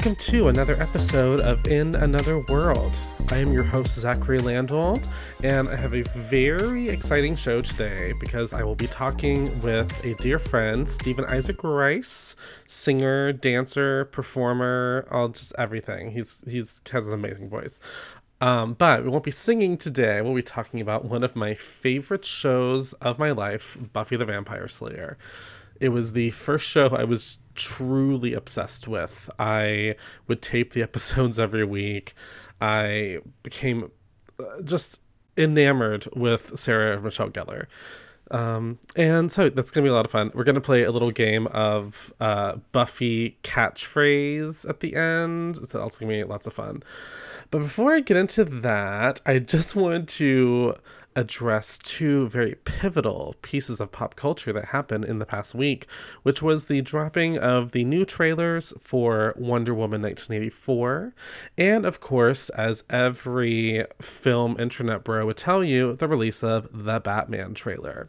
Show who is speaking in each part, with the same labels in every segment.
Speaker 1: welcome to another episode of In Another World. I am your host, Zachary Landwald, and I have a very exciting show today because I will be talking with a dear friend, Stephen Isaac Rice, singer, dancer, performer, all just everything. He's he's has an amazing voice. Um, but we won't be singing today. We'll be talking about one of my favorite shows of my life, Buffy the Vampire Slayer. It was the first show I was truly obsessed with. I would tape the episodes every week. I became uh, just enamored with Sarah Michelle Gellar. Um, and so that's going to be a lot of fun. We're going to play a little game of uh, Buffy catchphrase at the end. It's also going to be lots of fun. But before I get into that, I just wanted to address two very pivotal pieces of pop culture that happened in the past week, which was the dropping of the new trailers for Wonder Woman 1984, and of course, as every film internet bro would tell you, the release of the Batman trailer.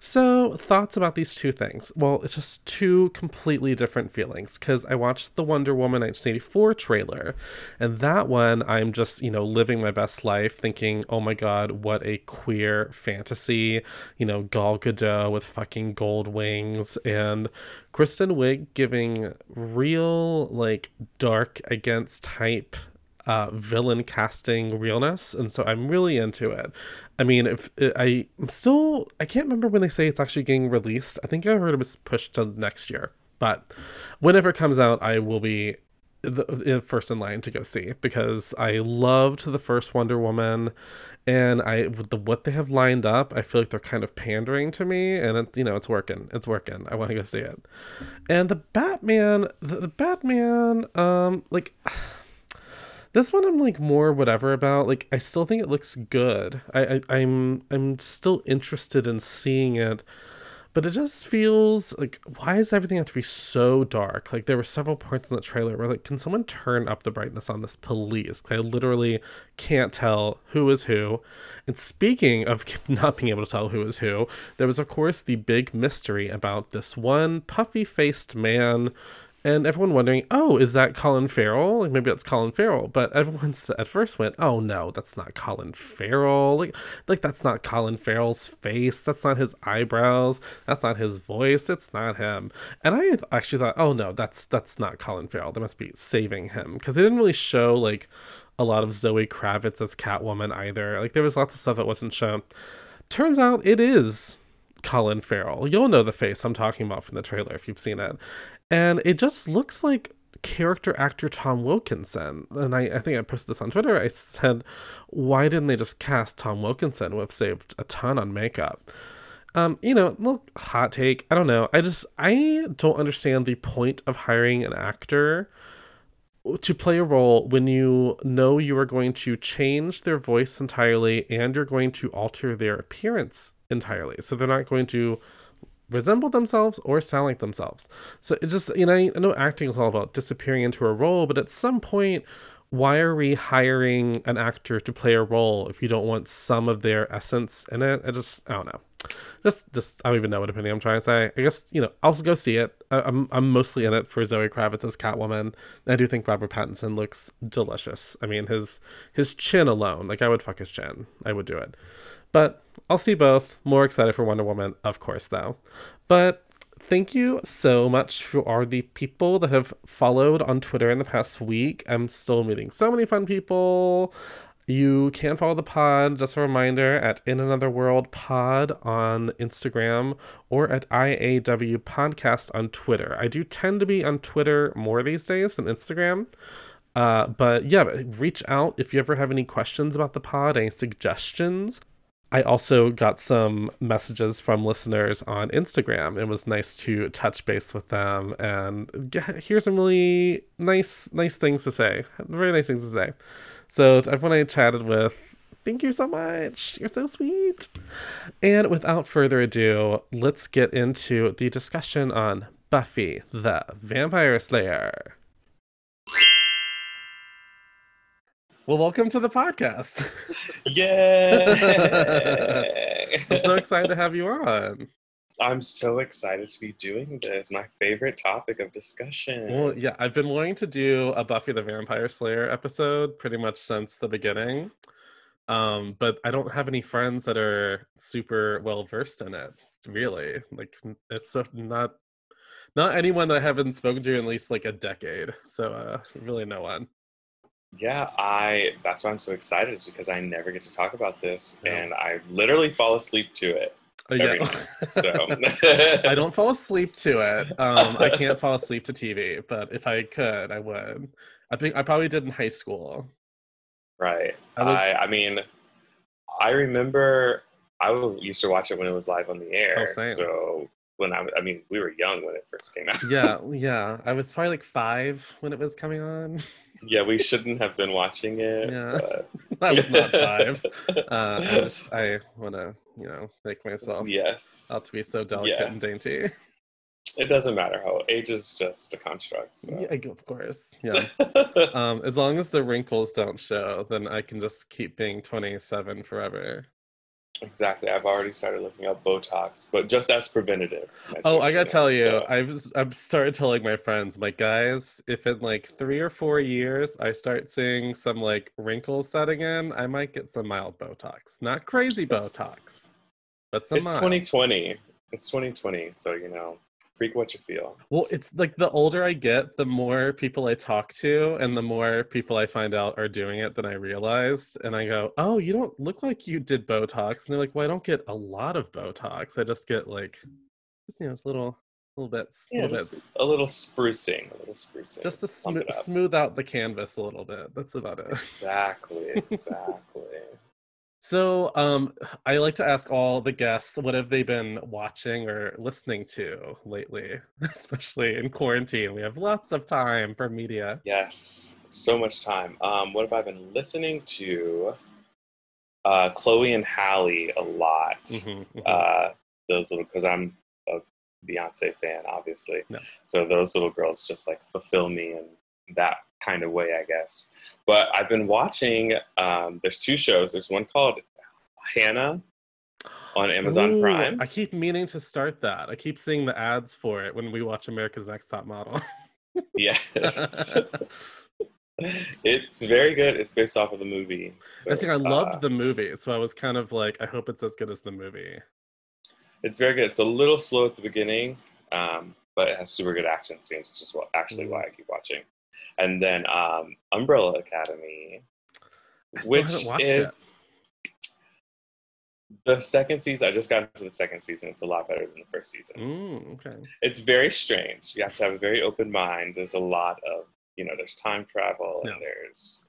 Speaker 1: So, thoughts about these two things? Well, it's just two completely different feelings because I watched the Wonder Woman 1984 trailer, and that one I'm just, you know, living my best life thinking, oh my god, what a queer fantasy. You know, Gal Gadot with fucking gold wings and Kristen Wiig giving real, like, dark against type uh, villain casting realness, and so I'm really into it. I mean, if I I'm still I can't remember when they say it's actually getting released. I think I heard it was pushed to next year, but whenever it comes out, I will be the, first in line to go see because I loved the first Wonder Woman, and I with the what they have lined up, I feel like they're kind of pandering to me, and it, you know it's working, it's working. I want to go see it, and the Batman, the, the Batman, um, like. This one I'm like more whatever about. Like I still think it looks good. I, I I'm I'm still interested in seeing it, but it just feels like why does everything have to be so dark? Like there were several points in the trailer where like can someone turn up the brightness on this please? Cause I literally can't tell who is who. And speaking of not being able to tell who is who, there was of course the big mystery about this one puffy faced man and everyone wondering, oh, is that Colin Farrell? Like maybe that's Colin Farrell. But everyone at first went, oh no, that's not Colin Farrell. Like, like that's not Colin Farrell's face. That's not his eyebrows. That's not his voice. It's not him. And I actually thought, oh no, that's that's not Colin Farrell. They must be saving him because they didn't really show like a lot of Zoe Kravitz as Catwoman either. Like there was lots of stuff that wasn't shown. Turns out it is Colin Farrell. You'll know the face I'm talking about from the trailer if you've seen it and it just looks like character actor Tom Wilkinson. And I, I think I posted this on Twitter. I said, why didn't they just cast Tom Wilkinson? Would have saved a ton on makeup. Um, you know, look, hot take. I don't know. I just I don't understand the point of hiring an actor to play a role when you know you are going to change their voice entirely and you're going to alter their appearance entirely. So they're not going to resemble themselves or sound like themselves. So it just, you know, I know acting is all about disappearing into a role, but at some point, why are we hiring an actor to play a role if you don't want some of their essence in it? I just, I don't know. Just, just, I don't even know what opinion I'm trying to say. I guess, you know, I'll go see it. I, I'm, I'm mostly in it for Zoe Kravitz as Catwoman. I do think Robert Pattinson looks delicious. I mean, his, his chin alone, like I would fuck his chin. I would do it. But I'll see both. More excited for Wonder Woman, of course, though. But thank you so much for all the people that have followed on Twitter in the past week. I'm still meeting so many fun people. You can follow the pod, just a reminder, at In Another World Pod on Instagram or at IAW Podcast on Twitter. I do tend to be on Twitter more these days than Instagram. Uh, but yeah, reach out if you ever have any questions about the pod, any suggestions. I also got some messages from listeners on Instagram. It was nice to touch base with them and get, hear some really nice, nice things to say. Very nice things to say. So to everyone I chatted with, thank you so much. You're so sweet. And without further ado, let's get into the discussion on Buffy the Vampire Slayer. Well, welcome to the podcast.
Speaker 2: Yay!
Speaker 1: I'm so excited to have you on.
Speaker 2: I'm so excited to be doing this. My favorite topic of discussion.
Speaker 1: Well, yeah, I've been wanting to do a Buffy the Vampire Slayer episode pretty much since the beginning. Um, but I don't have any friends that are super well versed in it, really. Like it's not not anyone that I haven't spoken to in at least like a decade. So uh really no one.
Speaker 2: Yeah, I that's why I'm so excited is because I never get to talk about this
Speaker 1: Yeah.
Speaker 2: and I literally fall asleep to it.
Speaker 1: Uh,
Speaker 2: Every
Speaker 1: yeah.
Speaker 2: night, so
Speaker 1: I don't fall asleep to it. Um, I can't fall asleep to TV, but if I could, I would. I think I probably did in high school.
Speaker 2: Right.
Speaker 1: I was-
Speaker 2: I, I mean, I remember I was, used to watch it when it was live on the air.
Speaker 1: Oh.
Speaker 2: So when I, I mean, we were young when it first came out.
Speaker 1: Yeah, yeah. I was probably like five when it was coming on.
Speaker 2: Yeah, we shouldn't have been watching it.
Speaker 1: Yeah.
Speaker 2: but-
Speaker 1: I was not five. Uh, I just I want to you know make myself
Speaker 2: yes.
Speaker 1: out to be so delicate and dainty.
Speaker 2: It doesn't matter how age is just a construct. So.
Speaker 1: Yeah, of course. Yeah. Um, as long as the wrinkles don't show, then I can just keep being 27 forever.
Speaker 2: Exactly. I've already started looking up Botox, but just as preventative.
Speaker 1: Oh, I gotta tell you,
Speaker 2: so-
Speaker 1: I've I've started telling my friends, like guys, if in like three or four years I start seeing some like wrinkles setting in, I might get some mild Botox. Not crazy
Speaker 2: It's-
Speaker 1: Botox, but some
Speaker 2: it's
Speaker 1: mild.
Speaker 2: 2020. It's 2020. So, you know, freak what you feel.
Speaker 1: Well, it's like the older I get, the more people I talk to, and the more people I find out are doing it than I realized. And I go, "Oh, you don't look like you did Botox." And they're like, "Well, I don't get a lot of Botox. I just get like, just you know, just little, little bits,
Speaker 2: Yeah,
Speaker 1: little bits,
Speaker 2: a little sprucing. A little sprucing.
Speaker 1: just to
Speaker 2: Pump
Speaker 1: smo-
Speaker 2: it up.
Speaker 1: smooth out the canvas a little bit. That's about it."
Speaker 2: Exactly. Exactly.
Speaker 1: So, um, I like to ask all the guests, what have they been watching or listening to lately, especially in quarantine? We have lots of time for media.
Speaker 2: yes. So much time. Um, what have I been listening to? Uh, Chloe and Halle a lot.
Speaker 1: Mhm, mhm.
Speaker 2: Uh, those little because I'm a Beyonce fan, obviously.
Speaker 1: Yeah.
Speaker 2: So those little girls just like fulfill me in that kind of way, I guess. But I've been watching. Um, there's two shows. There's one called Hanna on Amazon
Speaker 1: Ooh,
Speaker 2: Prime.
Speaker 1: I keep meaning to start that. I keep seeing the ads for it when we watch America's Next Top Model.
Speaker 2: Yes. it's very good. It's based off of the movie. So,
Speaker 1: I think I loved
Speaker 2: uh,
Speaker 1: the movie, so I was kind of like, I hope it's as good as the movie.
Speaker 2: It's very good. It's a little slow at the beginning, um, but it has super good action scenes, which is what, actually
Speaker 1: Mm.
Speaker 2: why I keep watching. And then um, Umbrella Academy, which
Speaker 1: haven't watched it.
Speaker 2: is the second season. I just got into the second season. It's a lot better than the first season.
Speaker 1: Mm, okay.
Speaker 2: It's very strange. You have to have a very open mind. There's a lot of, you know, there's time travel and there's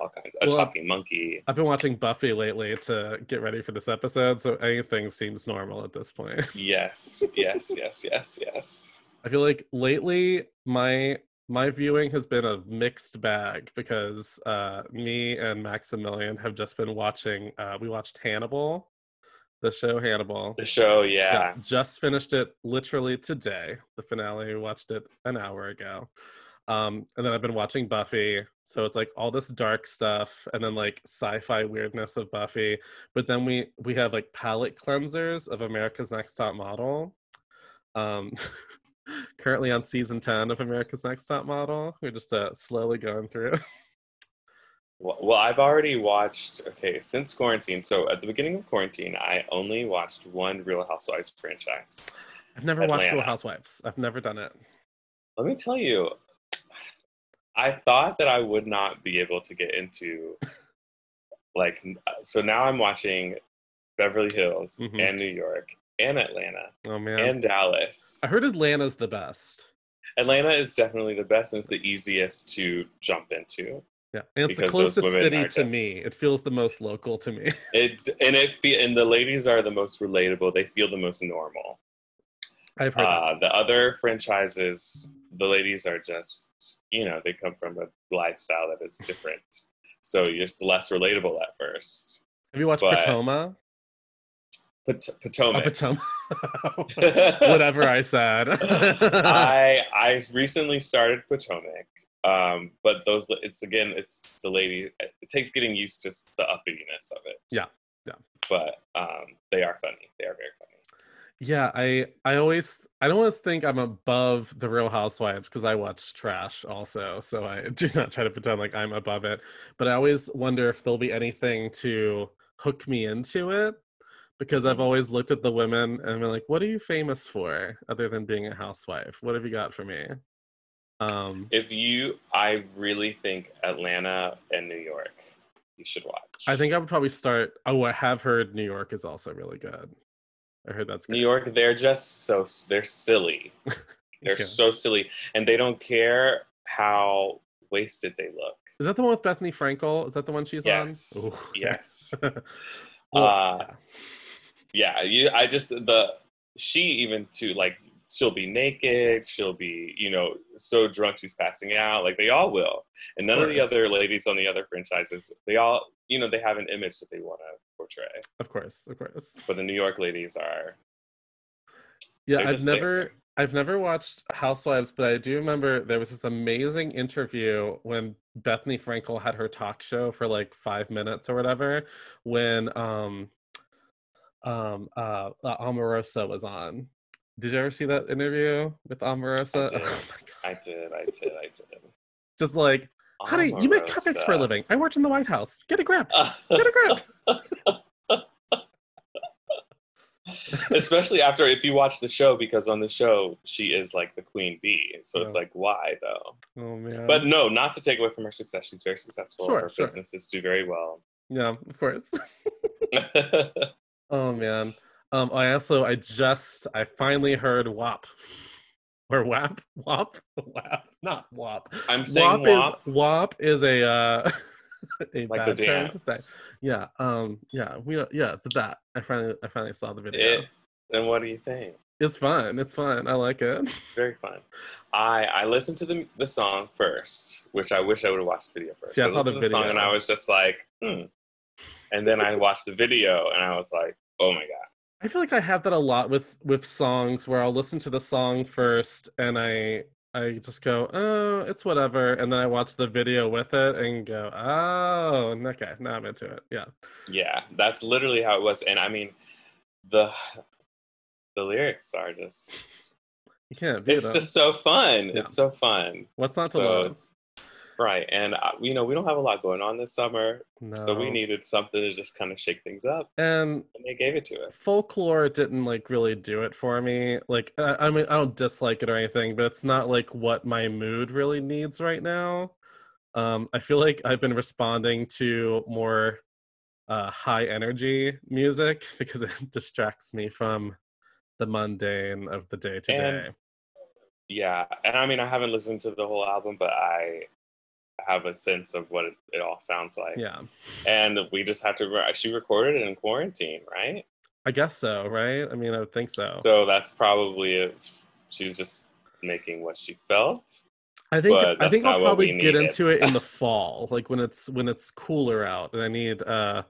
Speaker 2: all kinds. Of a
Speaker 1: Well,
Speaker 2: talking monkey.
Speaker 1: I've been watching Buffy lately to get ready for this episode, so anything seems normal at this point.
Speaker 2: Yes, yes, yes, yes, yes.
Speaker 1: I feel like lately my my viewing has been a mixed bag because uh, me and Maximilian have just been watching. Uh, we watched Hannibal, the show Hannibal.
Speaker 2: The show, yeah.
Speaker 1: just finished it literally today. The finale we watched it an hour ago. Um, and then I've been watching Buffy, so it's like all this dark stuff, and then like sci-fi weirdness of Buffy. But then we we have like palette cleansers of America's Next Top Model. Um, currently on season ten of America's Next Top Model. We're just uh, slowly going through.
Speaker 2: Well, well, I've already watched, okay, since quarantine. So at the beginning of quarantine, I only watched one Real Housewives franchise.
Speaker 1: I've never watched Real Housewives. I've never done it.
Speaker 2: Let me tell you, I thought that I would not be able to get into, like, so now I'm watching Beverly Hills
Speaker 1: Mhm.
Speaker 2: and New York and Atlanta
Speaker 1: Oh man,
Speaker 2: and Dallas.
Speaker 1: I heard Atlanta's the best.
Speaker 2: Atlanta is definitely the best and it's the easiest to jump into.
Speaker 1: Yeah, and it's the closest city to me. It feels the most local to me.
Speaker 2: It and it fe- and the ladies are the most relatable. They feel the most normal.
Speaker 1: I've heard. that.
Speaker 2: Uh, the other franchises, the ladies are just you know they come from a lifestyle that is different, so you're just less relatable at first.
Speaker 1: Have you watched
Speaker 2: but-
Speaker 1: Pacoma?
Speaker 2: Pot-
Speaker 1: Oh,
Speaker 2: Potomac.
Speaker 1: Potomac. Whatever I said.
Speaker 2: I I recently started Potomac, um, but those it's again it's the lady. It takes getting used to the uppityness of it.
Speaker 1: Yeah, yeah.
Speaker 2: But um, they are funny. They are very funny.
Speaker 1: Yeah, I I always I don't always think I'm above the Real Housewives because I watch trash also, so I do not try to pretend like I'm above it. But I always wonder if there'll be anything to hook me into it because I've
Speaker 2: Mm.
Speaker 1: always looked at the women and been like, "What are you famous for other than being a housewife? What have you got for me?" Um,
Speaker 2: If you, I really think Atlanta and New York, you should watch.
Speaker 1: I think I would probably start. Oh, I have heard New York is also really good. I heard that's good.
Speaker 2: New York, they're just so they're silly. They're
Speaker 1: Yeah.
Speaker 2: so silly, and they don't care how wasted they look.
Speaker 1: Is that the one with Bethenny Frankel? Is that the one she's
Speaker 2: Yes,
Speaker 1: on? Ooh, okay.
Speaker 2: yes.
Speaker 1: Well,
Speaker 2: Uh,
Speaker 1: yeah.
Speaker 2: Yeah you i just the she even too like she'll be naked she'll be you know so drunk she's passing out like they all will and none of the other ladies on the other franchises they all you know they have an image that they want to portray
Speaker 1: Of course, of course.
Speaker 2: but the new york ladies are
Speaker 1: Yeah, I've
Speaker 2: just there.
Speaker 1: never I've never watched Housewives, but I do remember there was this amazing interview when Bethenny Frankel had her talk show for like five minutes or whatever, when um um uh, uh Omarosa was on. Did you ever see that interview with Omarosa?
Speaker 2: did.
Speaker 1: Oh
Speaker 2: i did i did i did
Speaker 1: Just like, honey, you make cupcakes for a living. I worked in the White House. Get a grip. Get a grip.
Speaker 2: especially after if you watch the show because on the show she is like the queen bee so it's like why though
Speaker 1: Oh man.
Speaker 2: But no, not to take away from her success. She's very successful.
Speaker 1: Sure,
Speaker 2: her
Speaker 1: sure.
Speaker 2: businesses do very well.
Speaker 1: yeah, of course. Oh man. Um, I also I just I finally heard WAP or WAP WAP WAP not WAP.
Speaker 2: I'm saying
Speaker 1: WAP
Speaker 2: WAP,
Speaker 1: is WAP is a uh, a
Speaker 2: like the
Speaker 1: bad term to say. Yeah. Um. Yeah. We. Yeah. The that I finally I finally saw the video.
Speaker 2: It, and what do you think?
Speaker 1: It's fun. It's fun. I like it.
Speaker 2: Very fun. I I listened to the the song first, which I wish I would have watched the video first.
Speaker 1: See, I
Speaker 2: But
Speaker 1: saw the
Speaker 2: to song and. I was just like, hmm. And then I watched the video and I was like, oh my god.
Speaker 1: I feel like I have that a lot with with songs where I'll listen to the song first and I I just go, oh, it's whatever, and then I watch the video with it and go, oh, okay, now I'm into it. Yeah,
Speaker 2: Yeah, that's literally how it was. And I mean, the the lyrics are just
Speaker 1: you can't
Speaker 2: it's
Speaker 1: them.
Speaker 2: just so fun.
Speaker 1: Yeah.
Speaker 2: It's so fun.
Speaker 1: What's not to
Speaker 2: so
Speaker 1: love?
Speaker 2: Right and uh, you know we don't have a lot going on this summer
Speaker 1: No.
Speaker 2: so we needed something to just kind of shake things up
Speaker 1: and
Speaker 2: and they gave it to us
Speaker 1: folklore didn't like really do it for me. Like, I, I mean, I don't dislike it or anything, but it's not like what my mood really needs right now. Um, I feel like I've been responding to more uh, high energy music because it distracts me from the mundane of the day to day.
Speaker 2: yeah and i mean i haven't listened to the whole album but i have a sense of what it, it all sounds like.
Speaker 1: Yeah,
Speaker 2: and we just have to re- she recorded it in quarantine right?
Speaker 1: I guess so, right? I mean, I would think so.
Speaker 2: so that's probably if she was just making what she felt.
Speaker 1: I think I think I'll probably get into it in the fall, like when it's when it's cooler out, and I need uh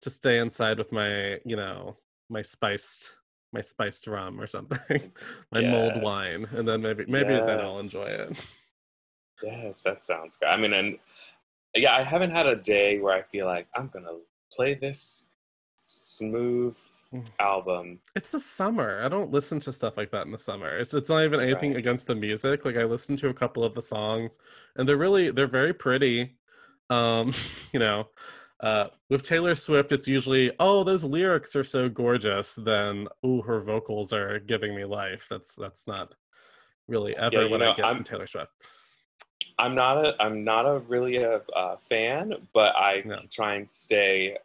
Speaker 1: to stay inside with my you know my spiced my spiced rum or something, my mulled wine, and then maybe maybe then I'll enjoy it.
Speaker 2: Yes, that sounds good. I mean, and yeah, I haven't had a day where I feel like I'm gonna play this smooth
Speaker 1: Mm.
Speaker 2: album.
Speaker 1: It's the summer. I don't listen to stuff like that in the summer. It's it's not even anything
Speaker 2: Right.
Speaker 1: against the music. Like I listened to a couple of the songs, and they're really they're very pretty. Um, you know, uh, with Taylor Swift, it's usually oh those lyrics are so gorgeous. Then oh her vocals are giving me life. That's that's not really ever
Speaker 2: you
Speaker 1: what
Speaker 2: know,
Speaker 1: I get
Speaker 2: I'm-
Speaker 1: from Taylor Swift.
Speaker 2: I'm not a I'm not a really a, uh fan, but I
Speaker 1: No.
Speaker 2: try and stay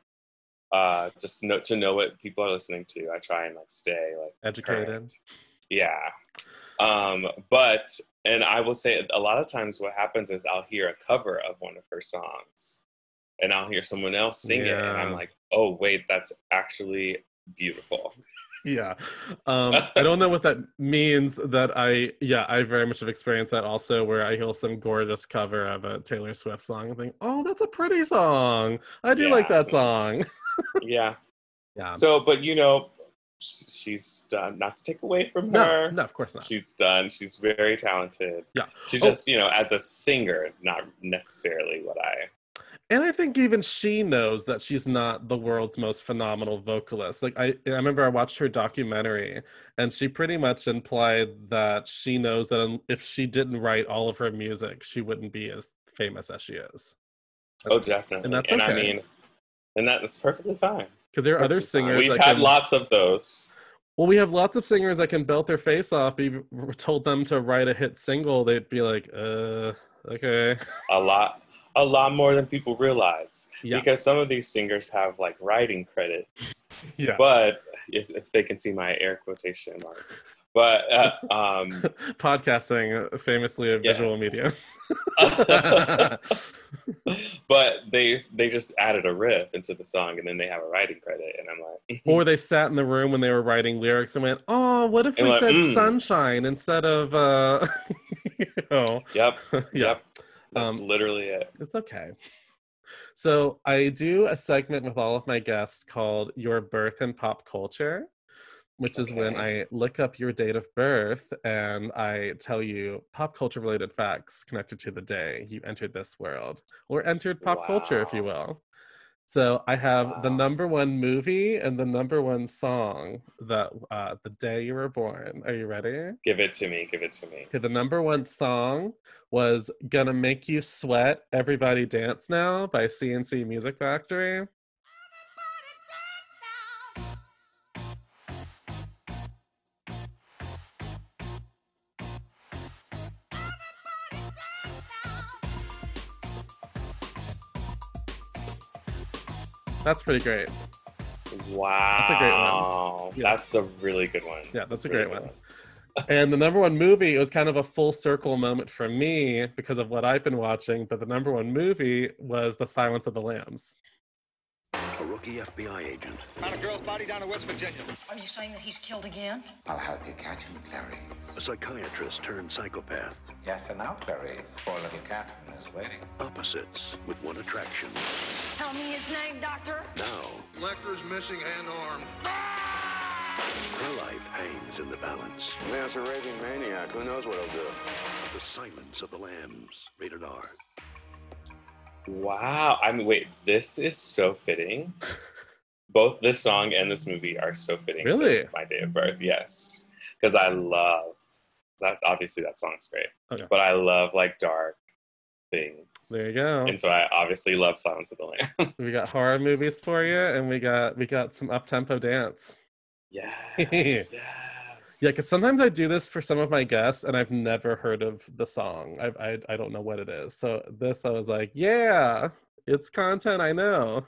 Speaker 2: uh just know, to know what people are listening to. I try and like stay like
Speaker 1: Educated.
Speaker 2: current. Yeah. Um, but and I will say a lot of times what happens is I'll hear a cover of one of her songs and I'll hear someone else sing it and I'm like, oh wait, that's actually beautiful.
Speaker 1: Yeah um i don't know what that means that i yeah i very much have experienced that also where i hear some gorgeous cover of a taylor swift song and think oh that's a pretty song i do like that song
Speaker 2: yeah.
Speaker 1: yeah
Speaker 2: So but you know, she's done not to take away from her.
Speaker 1: no no of course not
Speaker 2: She's done. She's very talented.
Speaker 1: Yeah.
Speaker 2: She
Speaker 1: Oh.
Speaker 2: just, you know, as a singer, not necessarily what I
Speaker 1: And I think even she knows that she's not the world's most phenomenal vocalist. Like I, I remember I watched her documentary, and she pretty much implied that she knows that if she didn't write all of her music, she wouldn't be as famous as she is.
Speaker 2: oh, definitely.
Speaker 1: and that's
Speaker 2: and I
Speaker 1: okay.
Speaker 2: mean, and that, that's perfectly fine.
Speaker 1: Because there are other
Speaker 2: Perfectly fine.
Speaker 1: singers
Speaker 2: We've
Speaker 1: that
Speaker 2: had
Speaker 1: can,
Speaker 2: lots of those.
Speaker 1: Well, we have lots of singers that can belt their face off. If told them to write a hit single, they'd be like, "Uh, okay."
Speaker 2: A lot, a lot more than people realize.
Speaker 1: Yeah,
Speaker 2: Because some of these singers have like writing credits,
Speaker 1: yeah.
Speaker 2: but if, if they can see my air quotation marks, but uh, um,
Speaker 1: Podcasting, uh, famously a
Speaker 2: Yeah.
Speaker 1: visual medium.
Speaker 2: but they they just added a riff into the song, and then they have a writing credit, and I'm like,
Speaker 1: or they sat in the room when they were writing lyrics and went, "Oh, what if
Speaker 2: And
Speaker 1: we
Speaker 2: went,
Speaker 1: said
Speaker 2: "Mm."
Speaker 1: sunshine instead of uh you know,
Speaker 2: yep, yep, that's
Speaker 1: Um,
Speaker 2: literally it.
Speaker 1: it's okay. So, I do a segment with all of my guests called Your Birth in Pop Culture, which is when I look up your date of birth and I tell you pop culture related facts connected to the day you entered this world or entered pop culture, if you will. So I have the number one movie and the number one song that uh, the day you were born. Are you ready?
Speaker 2: Give it to me. Give it to me.
Speaker 1: Okay, the number one song was Gonna Make You Sweat, Everybody Dance Now by C+C Music Factory. That's pretty great.
Speaker 2: Wow, That's
Speaker 1: a great one. Yeah.
Speaker 2: That's a really good one.
Speaker 1: Yeah, that's a
Speaker 2: really
Speaker 1: great
Speaker 2: good
Speaker 1: one. And the number one movie, it was kind of a full circle moment for me because of what I've been watching. But the number one movie was The Silence of the Lambs.
Speaker 3: A rookie FBI agent
Speaker 4: Found a girl's body down in West Virginia.
Speaker 5: Are you saying that he's killed again?
Speaker 6: I'll help you catch him, Clarice.
Speaker 3: a psychiatrist turned psychopath.
Speaker 6: Yes, and now, Clarice, poor little Catherine is waiting.
Speaker 3: Opposites with one attraction.
Speaker 5: Tell me his name, Doctor.
Speaker 3: Now,
Speaker 4: Lecter's missing hand arm.
Speaker 3: her life hangs in the balance.
Speaker 7: Man's a raving maniac. Who knows what he'll do?
Speaker 3: The Silence of the Lambs. Rated R.
Speaker 2: Wow. I mean, wait, this is so fitting. Both this song and this movie are so fitting
Speaker 1: Really?
Speaker 2: to my day of birth. Yes. Because I love that. Obviously, that song's great.
Speaker 1: Okay.
Speaker 2: But I love like dark things.
Speaker 1: There you go.
Speaker 2: And so I obviously love Silence of the Lambs.
Speaker 1: We got horror movies for you, and we got we got some up tempo dance.
Speaker 2: yes. yes.
Speaker 1: Yeah, because sometimes I do this for some of my guests, and I've never heard of the song. I've, I I don't know what it is. So this, I was like, yeah, it's content I know.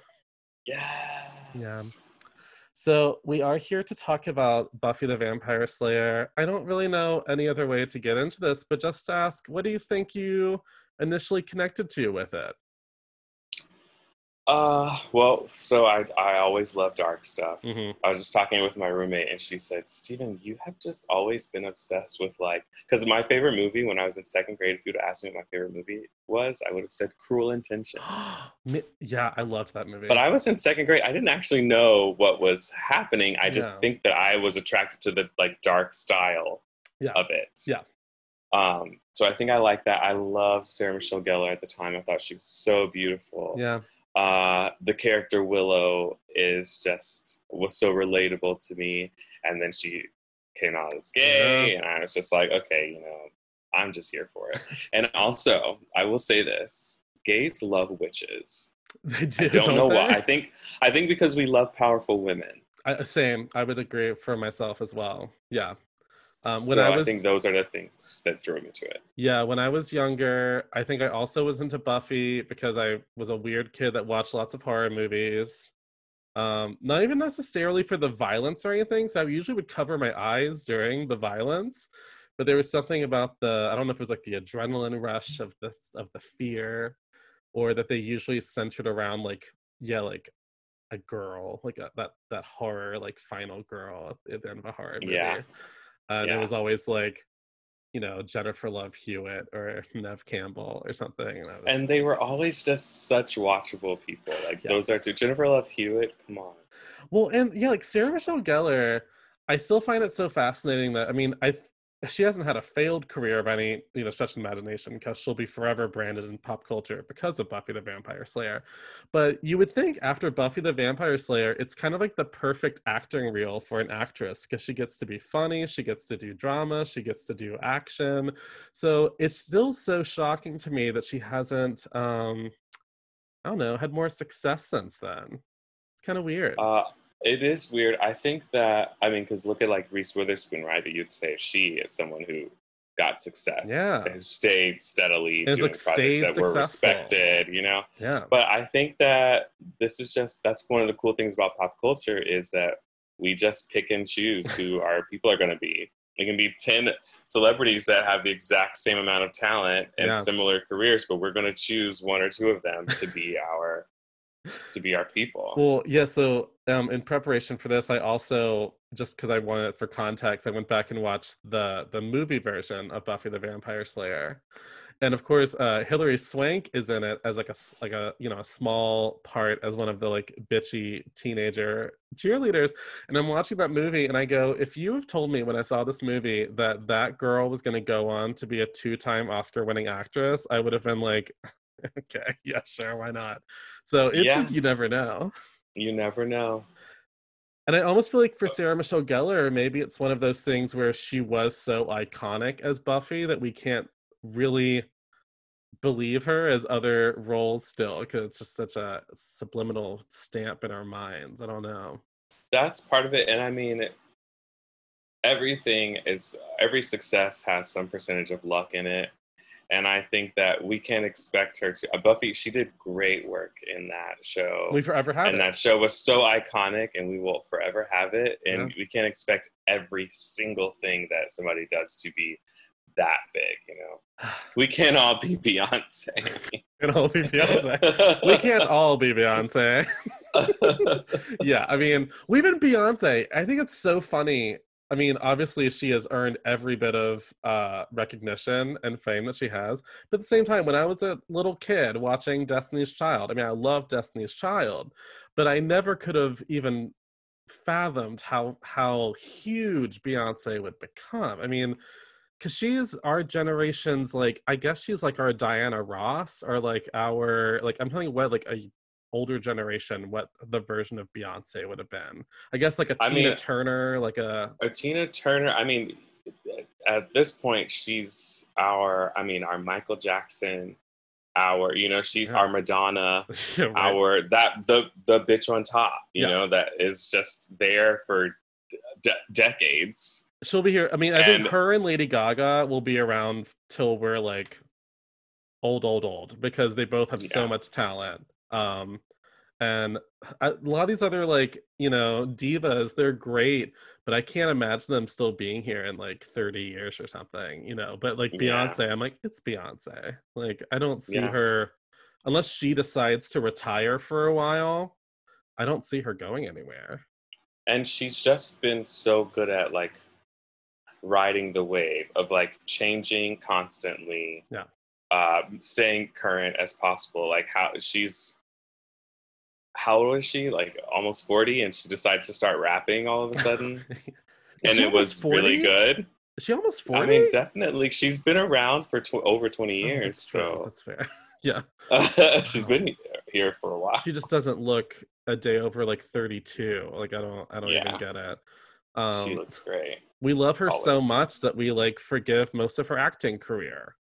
Speaker 2: Yes. Yeah.
Speaker 1: So we are here to talk about Buffy the Vampire Slayer. I don't really know any other way to get into this, but just ask, what do you think you initially connected to with it?
Speaker 2: Uh, well, so I I always love dark stuff.
Speaker 1: Mhm.
Speaker 2: I was just talking with my roommate, and she said, "Steven, you have just always been obsessed with like." Because my favorite movie when I was in second grade, if you'd have asked me what my favorite movie was, I would have said Cruel Intentions.
Speaker 1: Yeah, I loved that movie.
Speaker 2: but I was in second grade. I didn't actually know what was happening. I just think that I was attracted to the like dark style
Speaker 1: Yeah.
Speaker 2: of it.
Speaker 1: Yeah.
Speaker 2: Um, so I think I like that. I loved Sarah Michelle Gellar at the time. I thought she was so beautiful
Speaker 1: yeah,
Speaker 2: uh, the character Willow is just was so relatable to me, and then she came out as gay, and I was just like, okay, you know, I'm just here for it. and also, I will say this: gays love witches.
Speaker 1: they do.
Speaker 2: I don't, know
Speaker 1: they?
Speaker 2: why. I think I think because we love powerful women.
Speaker 1: I, same. I would agree for myself as well. Yeah. Um, when
Speaker 2: so
Speaker 1: I was
Speaker 2: think those are the things that drew me to it.
Speaker 1: Yeah, when I was younger, I think I also was into Buffy because I was a weird kid that watched lots of horror movies. Um, not even necessarily for the violence or anything. So I usually would cover my eyes during the violence, but there was something about the I don't know if it was like the adrenaline rush of this of the fear, or that they usually centered around like yeah like a girl like a, that that horror like final girl at the end of a horror movie.
Speaker 2: Yeah.
Speaker 1: Uh, and it was always like you know Jennifer Love Hewitt or Neve Campbell or something. And, was-
Speaker 2: And they were always just such watchable people. Like those are two. Jennifer Love Hewitt, come on.
Speaker 1: well, and yeah, like Sarah Michelle Gellar, I still find it so fascinating that I mean, I she hasn't had a failed career by any you know stretch of imagination because she'll be forever branded in pop culture because of Buffy the Vampire Slayer. But you would think after Buffy the Vampire Slayer, it's kind of like the perfect acting reel for an actress because she gets to be funny, she gets to do drama, she gets to do action. So it's still so shocking to me that she hasn't um I don't know, had more success since then. It's kind of weird.
Speaker 2: Uh, it is weird. I think that I mean, because look at like Reese Witherspoon, right? You'd say she is someone who got success,
Speaker 1: Yeah.
Speaker 2: who stayed steadily
Speaker 1: It's,
Speaker 2: doing
Speaker 1: like,
Speaker 2: projects that were respected. You know,
Speaker 1: yeah.
Speaker 2: but I think that this is just that's one of the cool things about pop culture is that we just pick and choose who our people are going to be. It can be ten celebrities that have the exact same amount of talent and
Speaker 1: Yeah.
Speaker 2: similar careers, but we're going to choose one or two of them to be our to be our people.
Speaker 1: Well, yeah. So, um, in preparation for this, I also just because I wanted it for context, I went back and watched the the movie version of Buffy the Vampire Slayer, and of course, uh, Hilary Swank is in it as like a like a you know a small part as one of the like bitchy teenager cheerleaders. And I'm watching that movie, and I go, if you have told me when I saw this movie that that girl was going to go on to be a two time Oscar winning actress, I would have been like. Okay, yeah, sure, why not? So it's
Speaker 2: Yeah.
Speaker 1: just you never know.
Speaker 2: you never know.
Speaker 1: And I almost feel like for Sarah Michelle Gellar, maybe it's one of those things where she was so iconic as Buffy that we can't really believe her as other roles still because it's just such a subliminal stamp in our minds. I don't know.
Speaker 2: that's part of it and i mean everything is every success has some percentage of luck in it and i think that we can't expect her to uh, buffy she did great work in that show
Speaker 1: We forever have
Speaker 2: and
Speaker 1: it.
Speaker 2: that show was so iconic and we will forever have it and we can't expect every single thing that somebody does to be that big you know we can't all be beyonce
Speaker 1: Can't all be Beyonce. we can't all be Beyonce. yeah, I mean, well, even Beyonce, I think it's so funny. I mean, obviously, she has earned every bit of uh, recognition and fame that she has. But at the same time, when I was a little kid watching Destiny's Child, I mean, I love Destiny's Child, but I never could have even fathomed how how huge Beyonce would become. I mean, because she's our generation's like, I guess she's like our Diana Ross or like our like I'm telling you what like a older generation what the version of Beyonce would have been. I guess like a
Speaker 2: I
Speaker 1: Tina
Speaker 2: mean-
Speaker 1: Turner, like a
Speaker 2: Uh, Tina Turner, I mean, at this point, she's our, I mean, our Michael Jackson, our, you know, she's
Speaker 1: Yeah.
Speaker 2: our Madonna,
Speaker 1: yeah, right.
Speaker 2: our, that, the, the bitch on top, you
Speaker 1: Yeah.
Speaker 2: know, that is just there for de- decades.
Speaker 1: she'll be here. I mean, I think her and Lady Gaga will be around till we're like old, old, old because they both have so much talent. Um, and a lot of these other like you know divas, they're great, but I can't imagine them still being here in like 30 years or something, you know. But like
Speaker 2: Yeah.
Speaker 1: Beyonce, I'm like, it's Beyonce. Like, I don't see
Speaker 2: Yeah.
Speaker 1: her unless she decides to retire for a while. I don't see her going anywhere.
Speaker 2: And she's just been so good at like riding the wave of like changing constantly.
Speaker 1: Yeah.
Speaker 2: Uh, staying current as possible. Like how she's how old is she? Like almost 40 and she decides to start rapping all of a sudden. And it was
Speaker 1: almost
Speaker 2: really good.
Speaker 1: Is she almost 40?
Speaker 2: I mean, definitely. She's been around for tw- over 20
Speaker 1: Oh,
Speaker 2: years.
Speaker 1: that's fair,
Speaker 2: so
Speaker 1: that's fair. Yeah,
Speaker 2: she's been here for a while.
Speaker 1: she just doesn't look a day over like 32. Like I don't, I don't even get it.
Speaker 2: she
Speaker 1: Um,
Speaker 2: looks great.
Speaker 1: we love her so much that we like forgive most of her acting career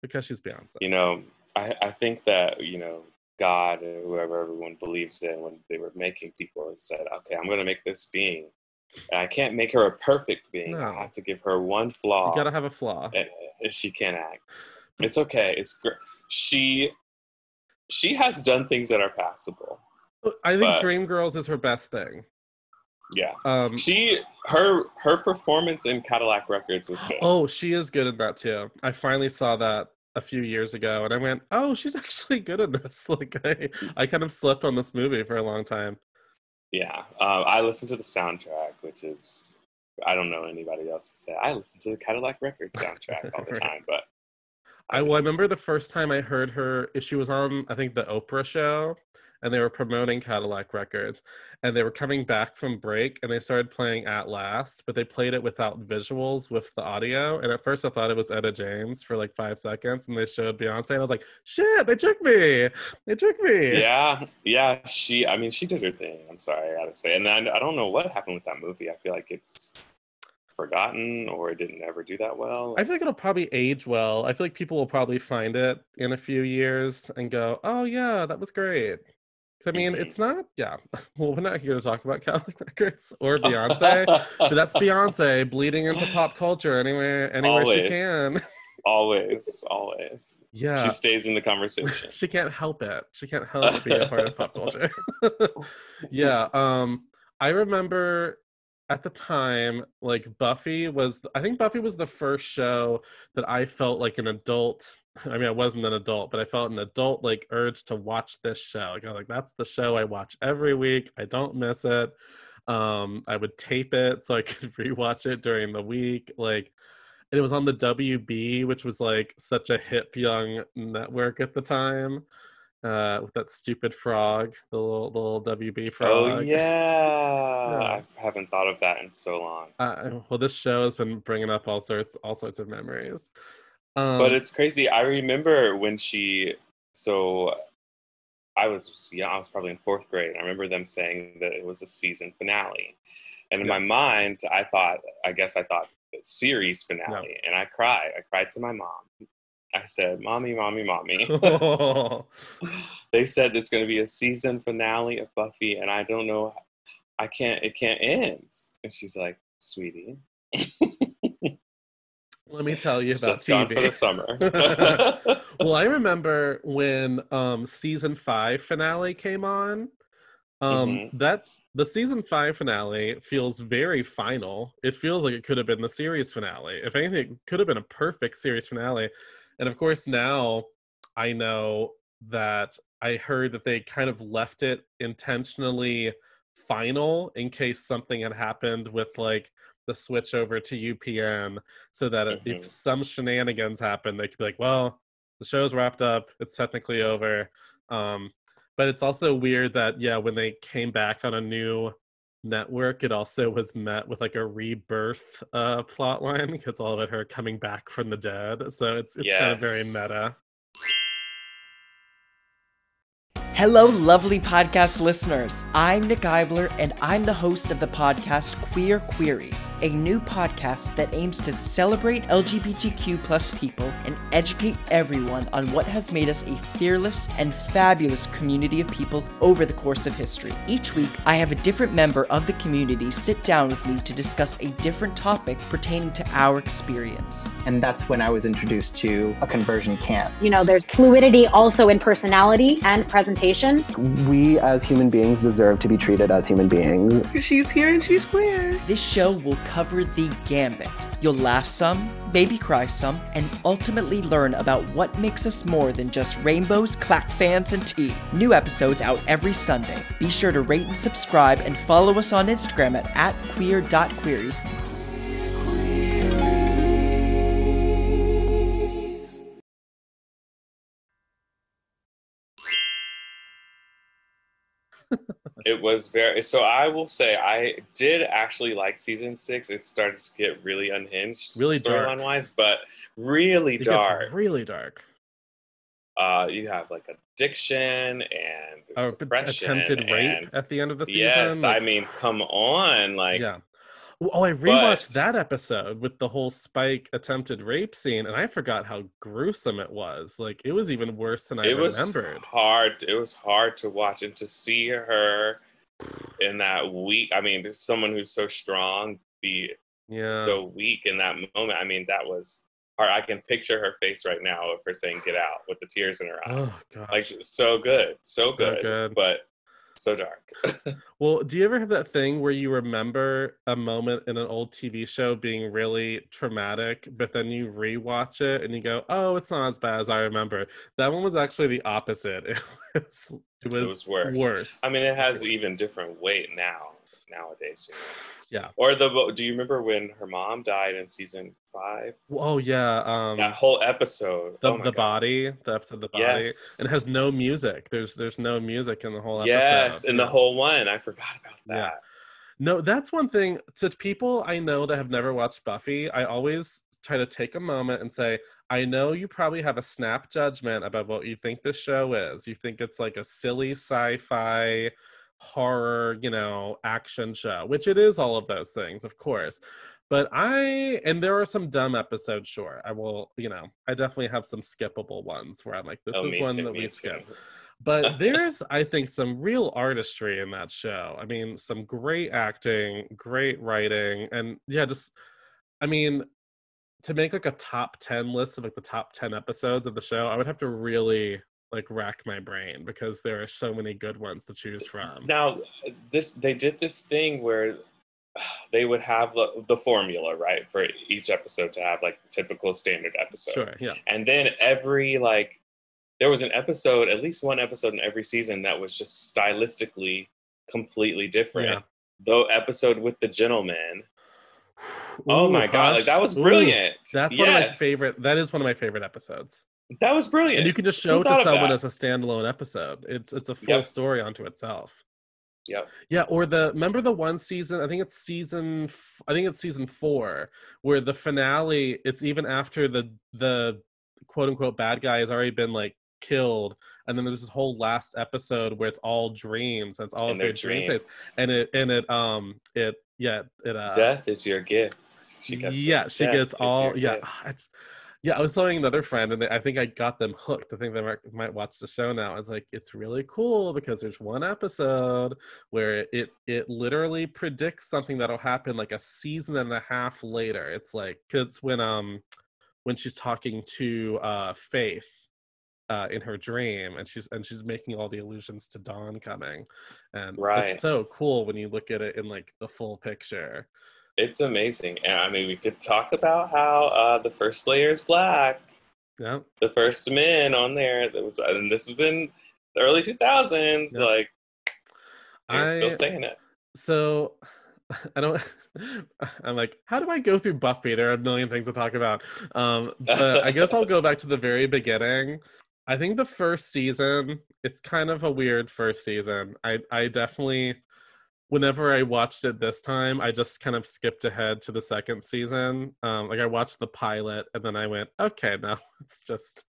Speaker 1: because she's Beyonce.
Speaker 2: You know, I, I think that, you know, God or whoever everyone believes in when they were making people and said, okay, I'm going to make this being. And I can't make her a perfect being.
Speaker 1: No.
Speaker 2: I have to give her one flaw.
Speaker 1: You gotta have a flaw.
Speaker 2: and, and she can't act. It's okay. It's great. She she has done things that are passable.
Speaker 1: I think
Speaker 2: but-
Speaker 1: Dreamgirls is her best thing.
Speaker 2: Yeah.
Speaker 1: Um,
Speaker 2: She her her performance in Cadillac Records was good.
Speaker 1: oh, she is good at that too. I finally saw that a few years ago, and I went, "Oh, she's actually good at this." Like I, I kind of slept on this movie for a long time.
Speaker 2: Yeah. Um, I listened to the soundtrack, which is I don't know anybody else to say. I listen to the Cadillac Records soundtrack all the
Speaker 1: Right.
Speaker 2: time, but
Speaker 1: I, well, I remember the first time I heard her. If she was on, I think, the Oprah show, and they were promoting Cadillac Records, and they were coming back from break, and they started playing At Last, but they played it without visuals with the audio. And at first, I thought it was Etta James for like five seconds, and they showed Beyonce, and I was like, "Shit, they tricked me! They tricked me!"
Speaker 2: Yeah, yeah. She, I mean, she did her thing. I'm sorry, I gotta say. And I, I don't know what happened with that movie. I feel like it's forgotten or it didn't ever do that well.
Speaker 1: I feel like it'll probably age well. I feel like people will probably find it in a few years and go, "Oh yeah, that was great." I mean, it's not. Yeah, well, we're not here to talk about Catholic records or Beyonce, but that's Beyonce bleeding into pop culture anywhere, anywhere she
Speaker 2: Always.
Speaker 1: can.
Speaker 2: always, always.
Speaker 1: Yeah,
Speaker 2: She stays in the conversation.
Speaker 1: she can't help it. She can't help but be a part of pop culture. yeah. Um, I remember at the time, like Buffy was I think Buffy was the first show that I felt like an adult. I mean, I wasn't an adult, but I felt an adult like urge to watch this show. Like, I like, that's the show I watch every week. I don't miss it. Um, I would tape it so I could rewatch it during the week. Like and it was on the WB, which was like such a hip young network at the time. Uh, with that stupid frog, the little, the little WB frog.
Speaker 2: Oh yeah. I haven't thought of that in so long.
Speaker 1: Uh, well, this show has been bringing up all sorts, all sorts of memories. Um,
Speaker 2: but it's crazy. I remember when she. So, I was yeah, I was probably in fourth grade. I remember them saying that it was a season finale, and in
Speaker 1: Yeah.
Speaker 2: my mind, I thought, I guess I thought series finale, and I cried. I cried to my mom. I said, "Mommy, mommy, mommy." they said it's going to be a season finale of Buffy, and I don't know. I can't. It can't end. And she's like, "Sweetie,
Speaker 1: let me tell you
Speaker 2: it's
Speaker 1: about
Speaker 2: just gone for the summer."
Speaker 1: well, I remember when um season five finale came on. Um,
Speaker 2: Mhm.
Speaker 1: that's the season five finale feels very final. It feels like it could have been the series finale. If anything, it could have been a perfect series finale. And of course, now I know that I heard that they kind of left it intentionally final in case something had happened with like the switch over to UPN so that if
Speaker 2: Mhm.
Speaker 1: some shenanigans happen, they could be like, well, the show's wrapped up. It's technically over. Um, but it's also weird that, yeah, when they came back on a new network, it also was met with like a rebirth uh, plot line because all it her coming back from the dead. So it's, it's kind of very meta.
Speaker 8: Hello, lovely podcast listeners. I'm Nick Eibler, and I'm the host of the podcast Queer Queries, a new podcast that aims to celebrate LGBTQ plus people and educate everyone on what has made us a fearless and fabulous community of people over the course of history. Each week, I have a different member of the community sit down with me to discuss a different topic pertaining to our experience.
Speaker 9: And that's when I was introduced to a conversion camp.
Speaker 10: You know, there's fluidity also in personality and presentation.
Speaker 11: We as human beings deserve to be treated as human beings.
Speaker 8: She's here and she's queer. This show will cover the gambit. You'll laugh some, maybe cry some, and ultimately learn about what makes us more than just rainbows, clack fans, and tea. New episodes out every Sunday. Be sure to rate and subscribe and follow us on Instagram at, at queer.queries.
Speaker 2: it was very so i will say i did actually like season six it started to get really unhinged
Speaker 1: Really dark.
Speaker 2: storyline wise but really
Speaker 1: It
Speaker 2: dark
Speaker 1: really dark.
Speaker 2: uh you have like addiction and depression
Speaker 1: attempted rape at the end of the season.
Speaker 2: yes
Speaker 1: like-
Speaker 2: i mean come on like
Speaker 1: yeah. Oh, I rewatched
Speaker 2: but-
Speaker 1: that episode with the whole Spike attempted rape scene, and I forgot how gruesome it was. Like it was even worse than I
Speaker 2: it was
Speaker 1: remembered.
Speaker 2: hard it was hard to watch and to see her in that weak i mean someone who's so strong be
Speaker 1: Yeah.
Speaker 2: so weak in that moment i mean that was hard i can picture her face right now of her saying get out with the tears in her oh, eyes
Speaker 1: oh
Speaker 2: like so good so good,
Speaker 1: good.
Speaker 2: but so dark
Speaker 1: Well, do you ever have that thing where you remember a moment in an old TV show being really traumatic, but then you rewatch it and you go, "Oh, it's not as bad as I remember." That one was actually the opposite. It was it was,
Speaker 2: was worse.
Speaker 1: Worse.
Speaker 2: i mean it has even different weight now nowadays. You know?
Speaker 1: Yeah.
Speaker 2: Or the do you remember when her mom died in season five?
Speaker 1: Oh yeah. Um,
Speaker 2: that whole episode.
Speaker 1: the,
Speaker 2: oh
Speaker 1: the
Speaker 2: God.
Speaker 1: body, the episode, of the body,
Speaker 2: Yes.
Speaker 1: and it has no music. There's there's no music in the whole episode.
Speaker 2: Yes, in the whole one. I forgot about that.
Speaker 1: Yeah. No, that's one thing. To people I know that have never watched Buffy, I always try to take a moment and say, I know you probably have a snap judgment about what you think this show is. You think it's like a silly sci fi horror, you know, action show, which it is all of those things, of course. But I, and there are some dumb episodes, sure. I will, you know, I definitely have some skippable ones where I'm like, this
Speaker 2: Oh,
Speaker 1: is one
Speaker 2: too,
Speaker 1: that we
Speaker 2: too.
Speaker 1: skip but there's i think some real artistry in that show i mean some great acting great writing and yeah just i mean to make like a top 10 list of like the top 10 episodes of the show i would have to really like rack my brain because there are so many good ones to choose from
Speaker 2: Now, this they did this thing where they would have the, the formula right for each episode to have like typical standard episode.
Speaker 1: sure yeah
Speaker 2: And then every like there was an episode, at least one episode in every season that was just stylistically completely different.
Speaker 1: Yeah.
Speaker 2: The episode with the gentleman. Oh
Speaker 1: Ooh,
Speaker 2: my god, like that was
Speaker 1: Ooh,
Speaker 2: brilliant.
Speaker 1: that's one of my favorite that is one of my favorite episodes
Speaker 2: That was brilliant.
Speaker 1: and you can just
Speaker 2: Who
Speaker 1: show it to someone as a standalone episode it's it's a full
Speaker 2: Yep.
Speaker 1: story onto itself
Speaker 2: Yeah.
Speaker 1: Yeah, or the remember the one season? I think it's season. I think it's season four, where the finale. It's even after the the quote unquote bad guy has already been like killed, and then there's this whole last episode where it's all dreams. And it's all
Speaker 2: In
Speaker 1: of
Speaker 2: their
Speaker 1: their dream states,
Speaker 2: dreams.
Speaker 1: and it and it um it yeah it uh
Speaker 2: Death is your gift. She
Speaker 1: yeah she
Speaker 2: "Death
Speaker 1: gets all yeah
Speaker 2: gift."
Speaker 1: it's, yeah i was telling another friend and they, i think i got them hooked i think they might, might watch the show now i was like it's really cool because there's one episode where it it literally predicts something that'll happen like a season and a half later it's like because when um when she's talking to uh faith uh, in her dream, and she's and she's making all the allusions to dawn coming, and
Speaker 2: Right.
Speaker 1: it's so cool when you look at it in like the full picture.
Speaker 2: It's amazing. And I mean, we could talk about how uh, the first slayer is black.
Speaker 1: Yeah,
Speaker 2: The first men on there, that was, and this is in the early 2000s.
Speaker 1: Yeah.
Speaker 2: Like, they're
Speaker 1: I
Speaker 2: still saying it.
Speaker 1: so I don't. I'm like, how do I go through Buffy? There are a million things to talk about. Um, but I guess I'll go back to the very beginning. I think the first season, it's kind of a weird first season. I I definitely, whenever I watched it this time, I just kind of skipped ahead to the second season. Um, like I watched the pilot and then I went, okay, now let's just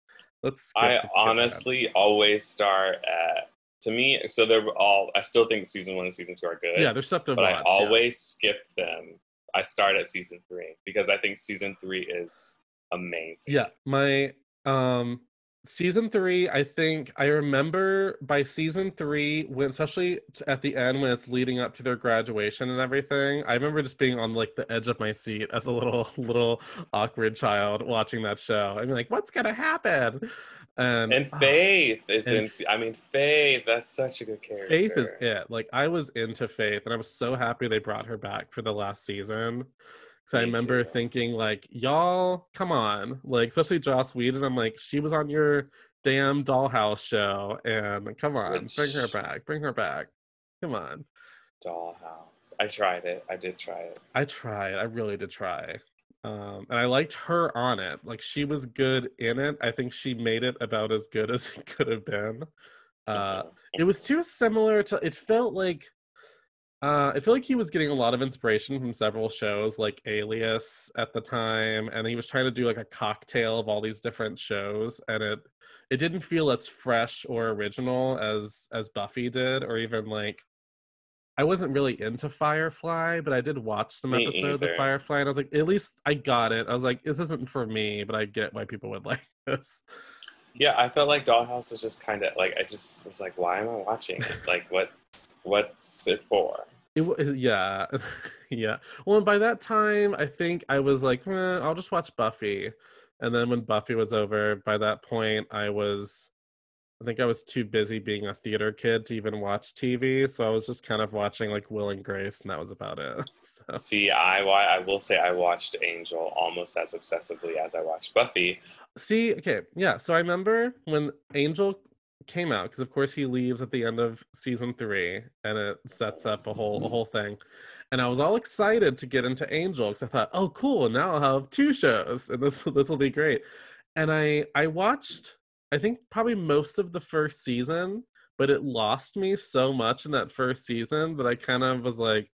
Speaker 1: let's. Skip,
Speaker 2: I
Speaker 1: let's skip ahead."
Speaker 2: honestly always start at, to me, so they're all, I still think season one and season two are good.
Speaker 1: yeah, there's stuff to
Speaker 2: but
Speaker 1: watch.
Speaker 2: I
Speaker 1: yeah.
Speaker 2: always skip them. I start at season three because I think season three is amazing.
Speaker 1: Yeah, my um season 3, I think I remember by season 3 when especially at the end when it's leading up to their graduation and everything. I remember just being on like the edge of my seat as a little little awkward child watching that show. I'm like, what's to happen? And,
Speaker 2: And
Speaker 1: ah,
Speaker 2: Faith is
Speaker 1: and
Speaker 2: in. I mean, Faith. That's such a good character.
Speaker 1: Faith is it. Like I was into Faith, and I was so happy they brought her back for the last season. Because I remember
Speaker 2: too.
Speaker 1: thinking, like, y'all, come on, like, especially Joss Whedon. I'm like, she was on your damn Dollhouse show, and come on, bring her back, bring her back, come on.
Speaker 2: Dollhouse. I tried it. I did try it.
Speaker 1: I tried. I really did try. Um, and I liked her on it. Like she was good in it. I think she made it about as good as it could have been. Uh,
Speaker 2: Mhm.
Speaker 1: it was too similar to it felt like uh i feel like he was getting a lot of inspiration from several shows like alias at the time and he was trying to do like a cocktail of all these different shows and it it didn't feel as fresh or original as as buffy did or even like i wasn't really into firefly but i did watch some
Speaker 2: Me
Speaker 1: episodes
Speaker 2: either.
Speaker 1: of firefly and i was like at least i got it i was like this isn't for me but i get why people would like this
Speaker 2: Yeah, I felt like Dollhouse was just kind of like I just was like, why am I watching? it? like, what? What's it for?
Speaker 1: It, yeah, yeah. Well, and by that time, I think I was like, eh, I'll just watch Buffy. And then when Buffy was over, by that point, I was, I think I was too busy being a theater kid to even watch TV. So I was just kind of watching like Will and Grace, and that was about it. So,
Speaker 2: See, I I will say I watched Angel almost as obsessively as I watched Buffy.
Speaker 1: see, okay, yeah. So I remember when Angel came out because of course he leaves at the end of season three and it sets up a whole a mm-hmm. whole thing and i was all excited to get into angel because i thought oh cool now i'll have two shows and this this will be great and i i watched i think probably most of the first season but it lost me so much in that first season that i kind of was like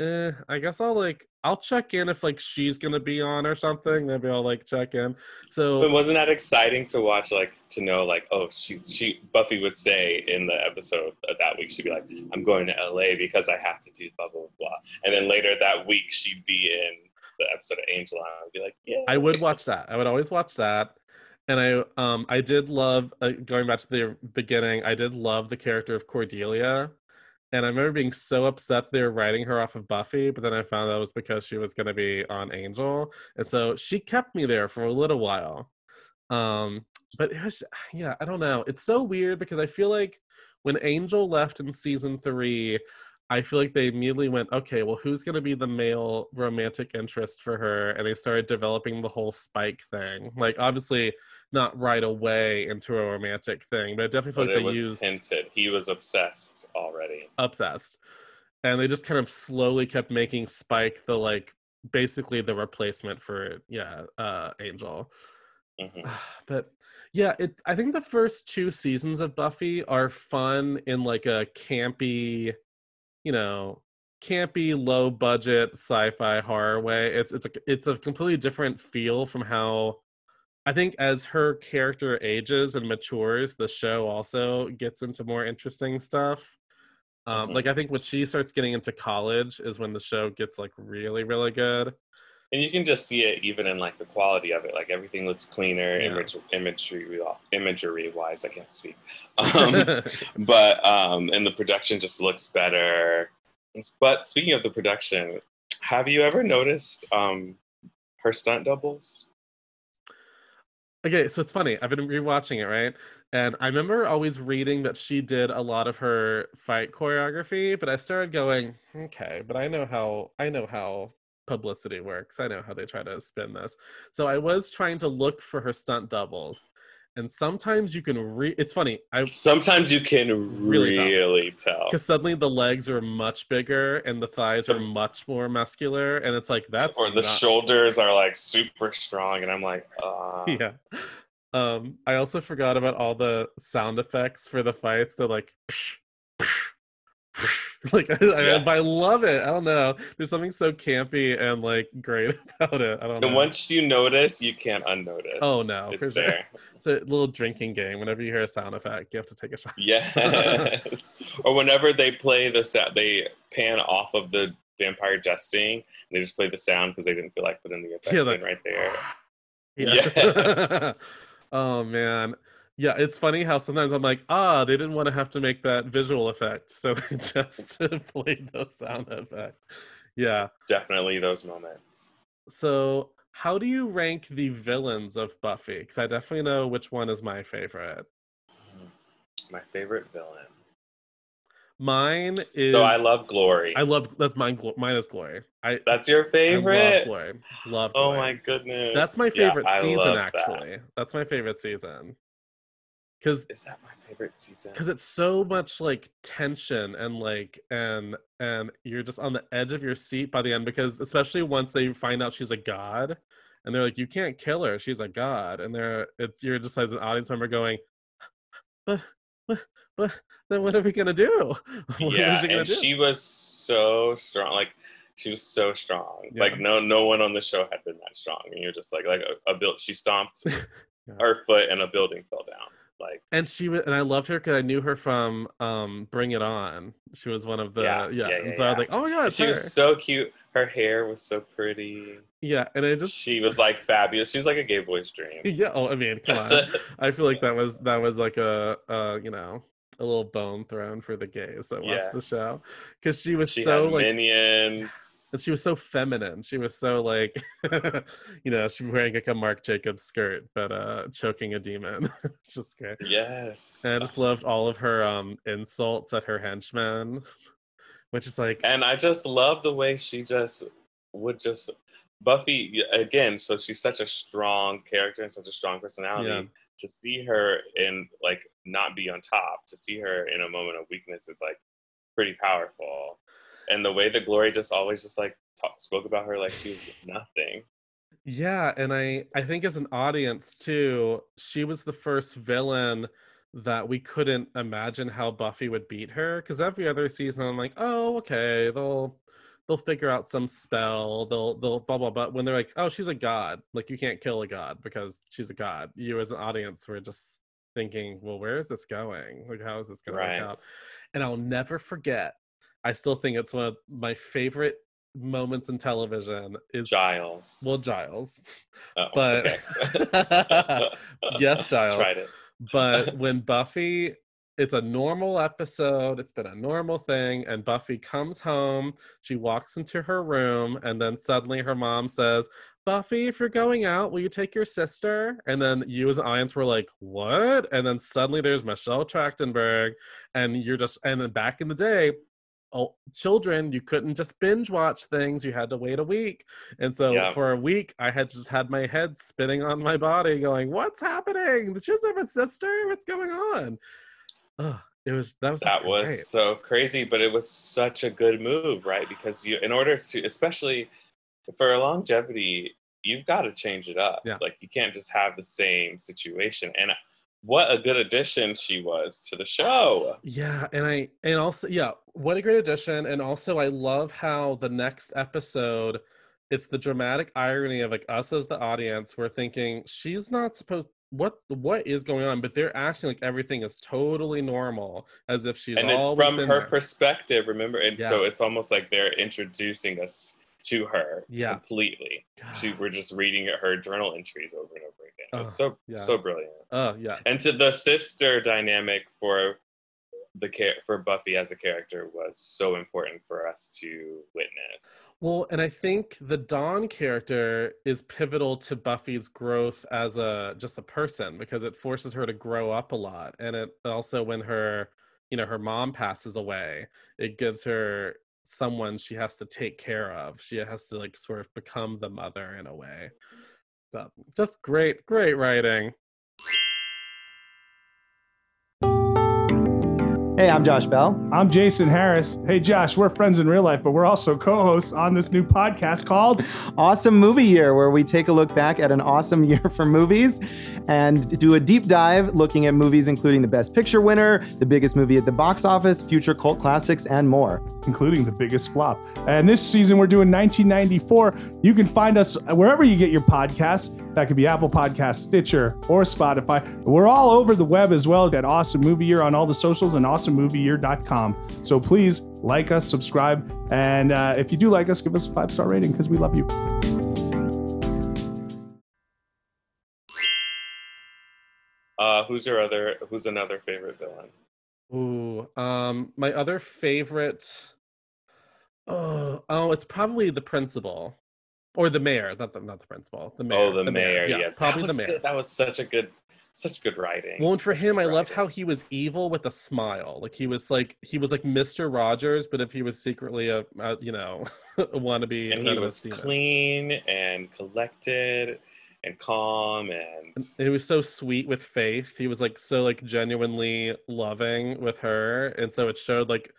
Speaker 1: eh, I guess I'll like I'll check in if like she's gonna be on or something. Maybe I'll like check in. So
Speaker 2: But wasn't that exciting to watch? Like to know, like, oh, she she Buffy would say in the episode of that week, she'd be like, "I'm going to LA because I have to do blah blah blah," and then later that week she'd be in the episode of Angel, and I'd be like, "Yeah."
Speaker 1: I would watch that. I would always watch that. And I um I did love uh, going back to the beginning. I did love the character of Cordelia. And I remember being so upset they were writing her off of Buffy, but then I found it was because she was going to be on Angel, and so she kept me there for a little while. Um, but was, yeah, I don't know. It's so weird because I feel like when Angel left in season three, I feel like they immediately went, okay, well, who's going to be the male romantic interest for her? And they started developing the whole Spike thing. Like, obviously, not right away into a romantic thing, but I definitely feel
Speaker 2: But
Speaker 1: like they used
Speaker 2: hinted. He was obsessed already.
Speaker 1: obsessed and they just kind of slowly kept making spike the like basically the replacement for yeah uh angel
Speaker 2: Mhm.
Speaker 1: but yeah it i think the first two seasons of buffy are fun in like a campy you know campy low budget sci-fi horror way it's it's a it's a completely different feel from how i think as her character ages and matures the show also gets into more interesting stuff um
Speaker 2: Mhm.
Speaker 1: like i think when she starts getting into college is when the show gets like really really good
Speaker 2: And you can just see it even in like the quality of it. Like everything looks cleaner,
Speaker 1: Yeah.
Speaker 2: image, imagery, imagery wise. I can't speak. Um, but um, and the production just looks better. But speaking of the production, have you ever noticed um, her stunt doubles?
Speaker 1: Okay, so it's funny. I've been rewatching it, right? And I remember always reading that she did a lot of her fight choreography, but I started going, okay, but I know how I know how publicity works. I know how they try to spin this. So I was trying to look for her stunt doubles. And sometimes you can re it's funny. I
Speaker 2: Sometimes you can
Speaker 1: Really
Speaker 2: really,
Speaker 1: tell. because suddenly the legs are much bigger and the thighs are much more muscular, and it's like that's
Speaker 2: Or the
Speaker 1: not-
Speaker 2: shoulders are like super strong, and I'm like, uh,
Speaker 1: yeah. Um, I also forgot about all the sound effects for the fights. They're like, like I, I, I love it. I don't know. There's something so campy and like great about it. I don't know.
Speaker 2: And once you notice, you can't unnotice.
Speaker 1: Oh, no,
Speaker 2: it's
Speaker 1: for sure.
Speaker 2: there.
Speaker 1: It's a little drinking game. Whenever you hear a sound effect, you have to take a shot.
Speaker 2: Yes. or whenever they play the sound, they pan off of the vampire jesting. And they just play the sound because they didn't feel like putting the effects
Speaker 1: Yeah, the-
Speaker 2: in right there.
Speaker 1: Yeah.
Speaker 2: Yes.
Speaker 1: oh man. Yeah, it's funny how sometimes I'm like, ah, they didn't want to have to make that visual effect, so they just played the sound effect. Yeah.
Speaker 2: Definitely those moments.
Speaker 1: So, how do you rank the villains of Buffy? Because I definitely know which one is my favorite.
Speaker 2: My favorite villain.
Speaker 1: Mine is.
Speaker 2: So I love Glory.
Speaker 1: I love that's mine. Mine is Glory. I
Speaker 2: That's your
Speaker 1: I
Speaker 2: favorite.
Speaker 1: love Glory. Love.
Speaker 2: Oh my goodness.
Speaker 1: That's my favorite
Speaker 2: I
Speaker 1: season.
Speaker 2: love that.
Speaker 1: Actually, that's my favorite season. Because
Speaker 2: Is that my favorite season?
Speaker 1: because it's so much like tension and like and and you're just on the edge of your seat by the end because especially once they find out she's a god and they're like you can't kill her she's a god and they're it's you're just as an audience member going but but, but then what are we gonna do what
Speaker 2: yeah,
Speaker 1: she gonna
Speaker 2: and
Speaker 1: do
Speaker 2: she was so strong. Like she was so strong.
Speaker 1: Yeah.
Speaker 2: Like no, no one on the show had been that strong. And you're just like, like a, a build. She stomped
Speaker 1: Yeah.
Speaker 2: her foot, and a building fell down. Like
Speaker 1: and she was and i loved her because i knew her from um bring it on she was one of the yeah,
Speaker 2: Yeah, yeah,
Speaker 1: and
Speaker 2: yeah,
Speaker 1: so i was like oh yeah
Speaker 2: she
Speaker 1: her.
Speaker 2: was so cute. Her hair was so pretty.
Speaker 1: yeah and i just
Speaker 2: She was like fabulous. She's like a gay boy's dream.
Speaker 1: yeah oh i mean come on I feel like that was that was like a uh you know a little bone thrown for the gays that watched the show because she was
Speaker 2: she
Speaker 1: so like
Speaker 2: minions.
Speaker 1: And she was so feminine. She was so like you know she was wearing like a Marc Jacobs skirt but uh choking a demon. it's just great.
Speaker 2: yes.
Speaker 1: And I just loved all of her um insults at her henchmen, which is like
Speaker 2: And I just love the way she just would just Buffy again. So she's such a strong character and such a strong personality.
Speaker 1: Yeah.
Speaker 2: To see her in like not be on top. To see her in a moment of weakness is like pretty powerful. And the way that Glory just always just like talk, spoke about her like she was nothing.
Speaker 1: Yeah, and I I think as an audience too, she was the first villain that we couldn't imagine how Buffy would beat her because every other season I'm like, "Oh, okay, they'll they'll figure out some spell, they'll they'll blah blah blah." When they're like, "Oh, she's a god." Like you can't kill a god because she's a god. You as an audience were just thinking, "Well, where is this going? Like how is this going
Speaker 2: Right.
Speaker 1: to work out?" And I'll never forget. I still think it's one of my favorite moments in television is
Speaker 2: Giles.
Speaker 1: well Giles.
Speaker 2: Oh,
Speaker 1: but
Speaker 2: okay.
Speaker 1: yes, Giles.
Speaker 2: Tried it.
Speaker 1: But when Buffy, it's a normal episode, it's been a normal thing, and Buffy comes home, she walks into her room, and then suddenly her mom says, Buffy, if you're going out, will you take your sister? And then you as an audience were like, what? And then suddenly there's Michelle Trachtenberg, and you're just, and then back in the day, oh, children, you couldn't just binge watch things. You had to wait a week. And so
Speaker 2: Yeah.
Speaker 1: for a week, I had just had my head spinning on my body, going, "What's happening? She doesn't have a sister. What's going on?" Ugh, it was that was
Speaker 2: that was so crazy but it was such a good move right because you in order to especially for longevity you've got to change it up
Speaker 1: Yeah.
Speaker 2: like you can't just have the same situation and what a good addition she was to the show
Speaker 1: Yeah, and I and also yeah, what a great addition. And also I love how the next episode it's the dramatic irony of like us as the audience, we're thinking she's not supposed what what is going on, but they're acting like everything is totally normal, as if she's
Speaker 2: and it's from her
Speaker 1: there.
Speaker 2: perspective remember and so it's almost like they're introducing us to her
Speaker 1: Yeah.
Speaker 2: completely she, we're just reading her journal entries over and over again it's
Speaker 1: Oh,
Speaker 2: so
Speaker 1: yeah.
Speaker 2: so brilliant
Speaker 1: Oh yeah.
Speaker 2: and to the sister dynamic for the care for Buffy as a character was so important for us to witness.
Speaker 1: Well, and I think the Dawn character is pivotal to Buffy's growth as a just a person because it forces her to grow up a lot. And it also when her, you know, her mom passes away, it gives her someone she has to take care of. She has to like sort of become the mother in a way. So just great, great writing.
Speaker 12: Hey, I'm Josh Bell.
Speaker 13: I'm Jason Harris. Hey, Josh, we're friends in real life, but we're also co hosts on this new podcast called
Speaker 12: Awesome Movie Year, where we take a look back at an awesome year for movies and do a deep dive looking at movies including the Best Picture winner, the biggest movie at the box office, future cult classics, and more.
Speaker 13: including the biggest flop. And this season, we're doing 1994. You can find us wherever you get your podcasts. That could be Apple Podcasts, Stitcher, or Spotify. We're all over the web as well at Awesome Movie Year on all the socials and awesomemovieyear.com. So please like us, subscribe, and uh, if you do like us, give us a five star rating because we love you.
Speaker 2: Uh, who's your other? Who's another favorite villain?
Speaker 1: Ooh, um, my other favorite. Oh, oh, it's probably the principal, or the mayor. Not the not the principal. The oh, mayor.
Speaker 2: oh, the, mayor. Yeah,
Speaker 1: probably the mayor.
Speaker 2: good. That was such a good, such good writing.
Speaker 1: Well, and for
Speaker 2: Such
Speaker 1: him, I loved how he was evil with a smile. Like he was like he was like Mister Rogers, but if he was secretly a, a you know a wannabe,
Speaker 2: and he was clean and collected and calm and
Speaker 1: And He was so sweet with Faith. He was like so like genuinely loving with her, and so it showed like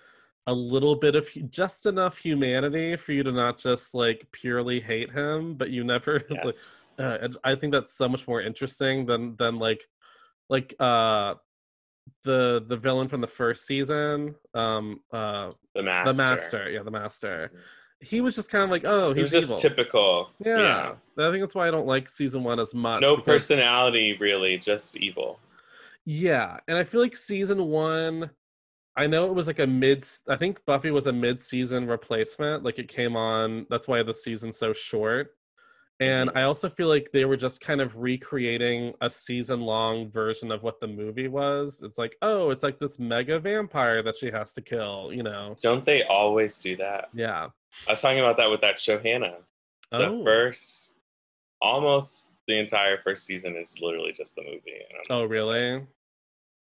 Speaker 1: a little bit of just enough humanity for you to not just like purely hate him, but you never. like,
Speaker 2: yes.
Speaker 1: uh, I think that's so much more interesting than than like like uh the the villain from the first season um uh
Speaker 2: the master.
Speaker 1: the master yeah the master he was just kind of like oh
Speaker 2: He
Speaker 1: he's
Speaker 2: was just typical.
Speaker 1: yeah. i think that's why i don't like season one as much
Speaker 2: No
Speaker 1: because-
Speaker 2: personality, really, just evil.
Speaker 1: yeah and i feel like season one i know it was like a mid i think buffy was a mid-season replacement like it came on that's why the season's so short and
Speaker 2: Mm-hmm.
Speaker 1: i also feel like they were just kind of recreating a season long version of what the movie was it's like oh it's like this mega vampire that she has to kill you know
Speaker 2: Don't they always do that?
Speaker 1: yeah
Speaker 2: I was talking about that with that show Hanna.
Speaker 1: Oh.
Speaker 2: The first, almost the entire first season is literally just the movie.
Speaker 1: Oh really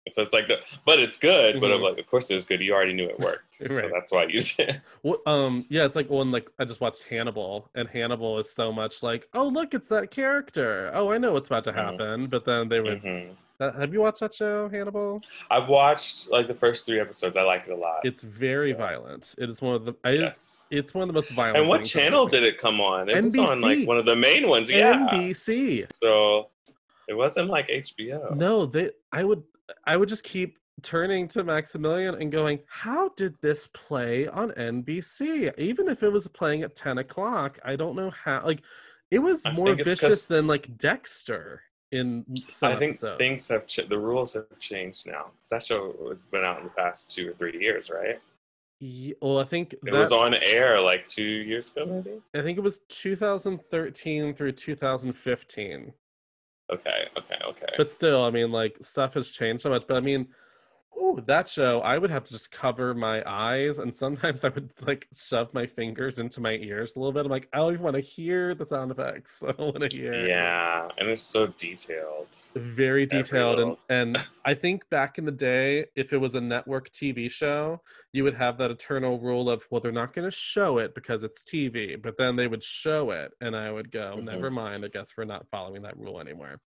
Speaker 2: So it's like, the, but it's good. But I'm
Speaker 1: Mhm.
Speaker 2: like, of course it's good. You already knew it worked, so that's why you did.
Speaker 1: Well, um, yeah, it's like when like I just watched Hannibal, and Hannibal is so much like, oh look, it's that character. Oh, I know what's about to
Speaker 2: Mhm.
Speaker 1: happen, but then they would
Speaker 2: Mhm.
Speaker 1: That, have you watched that show, Hannibal?
Speaker 2: I've watched like the first three episodes. I like it a lot.
Speaker 1: It's very
Speaker 2: So-
Speaker 1: violent. It is one of the. I,
Speaker 2: yes.
Speaker 1: It's one of the most violent.
Speaker 2: And what
Speaker 1: things I've ever
Speaker 2: channel did it come on? It was on like one of the main ones. Yeah.
Speaker 1: NBC.
Speaker 2: So it wasn't like HBO.
Speaker 1: No, they. I would. I would just keep turning to Maximilian and going, "How did this play on NBC? Even if it was playing at ten o'clock, I don't know how. Like, it was
Speaker 2: I
Speaker 1: more
Speaker 2: think it's 'cause-
Speaker 1: vicious than like Dexter in some
Speaker 2: I think
Speaker 1: episodes.
Speaker 2: things have ch- the rules have changed now. That show has been out in the past two or three years, right?
Speaker 1: Ye- well, I think
Speaker 2: It was on air like two years ago, maybe.
Speaker 1: I think it was 2013 through 2015.
Speaker 2: Okay, okay, okay.
Speaker 1: But still, I mean, like stuff has changed so much. But I mean, ooh, that show, I would have to just cover my eyes, and sometimes I would like shove my fingers into my ears a little bit. I'm like, I don't even want to hear the sound effects. I don't want to hear.
Speaker 2: yeah, and it's so detailed.
Speaker 1: Very detailed, and and I think back in the day, if it was a network TV show, you would have that eternal rule of, well, they're not going to show it because it's TV, but then they would show it, and I would go,
Speaker 2: Mhm.
Speaker 1: never mind. I guess we're not following that rule anymore.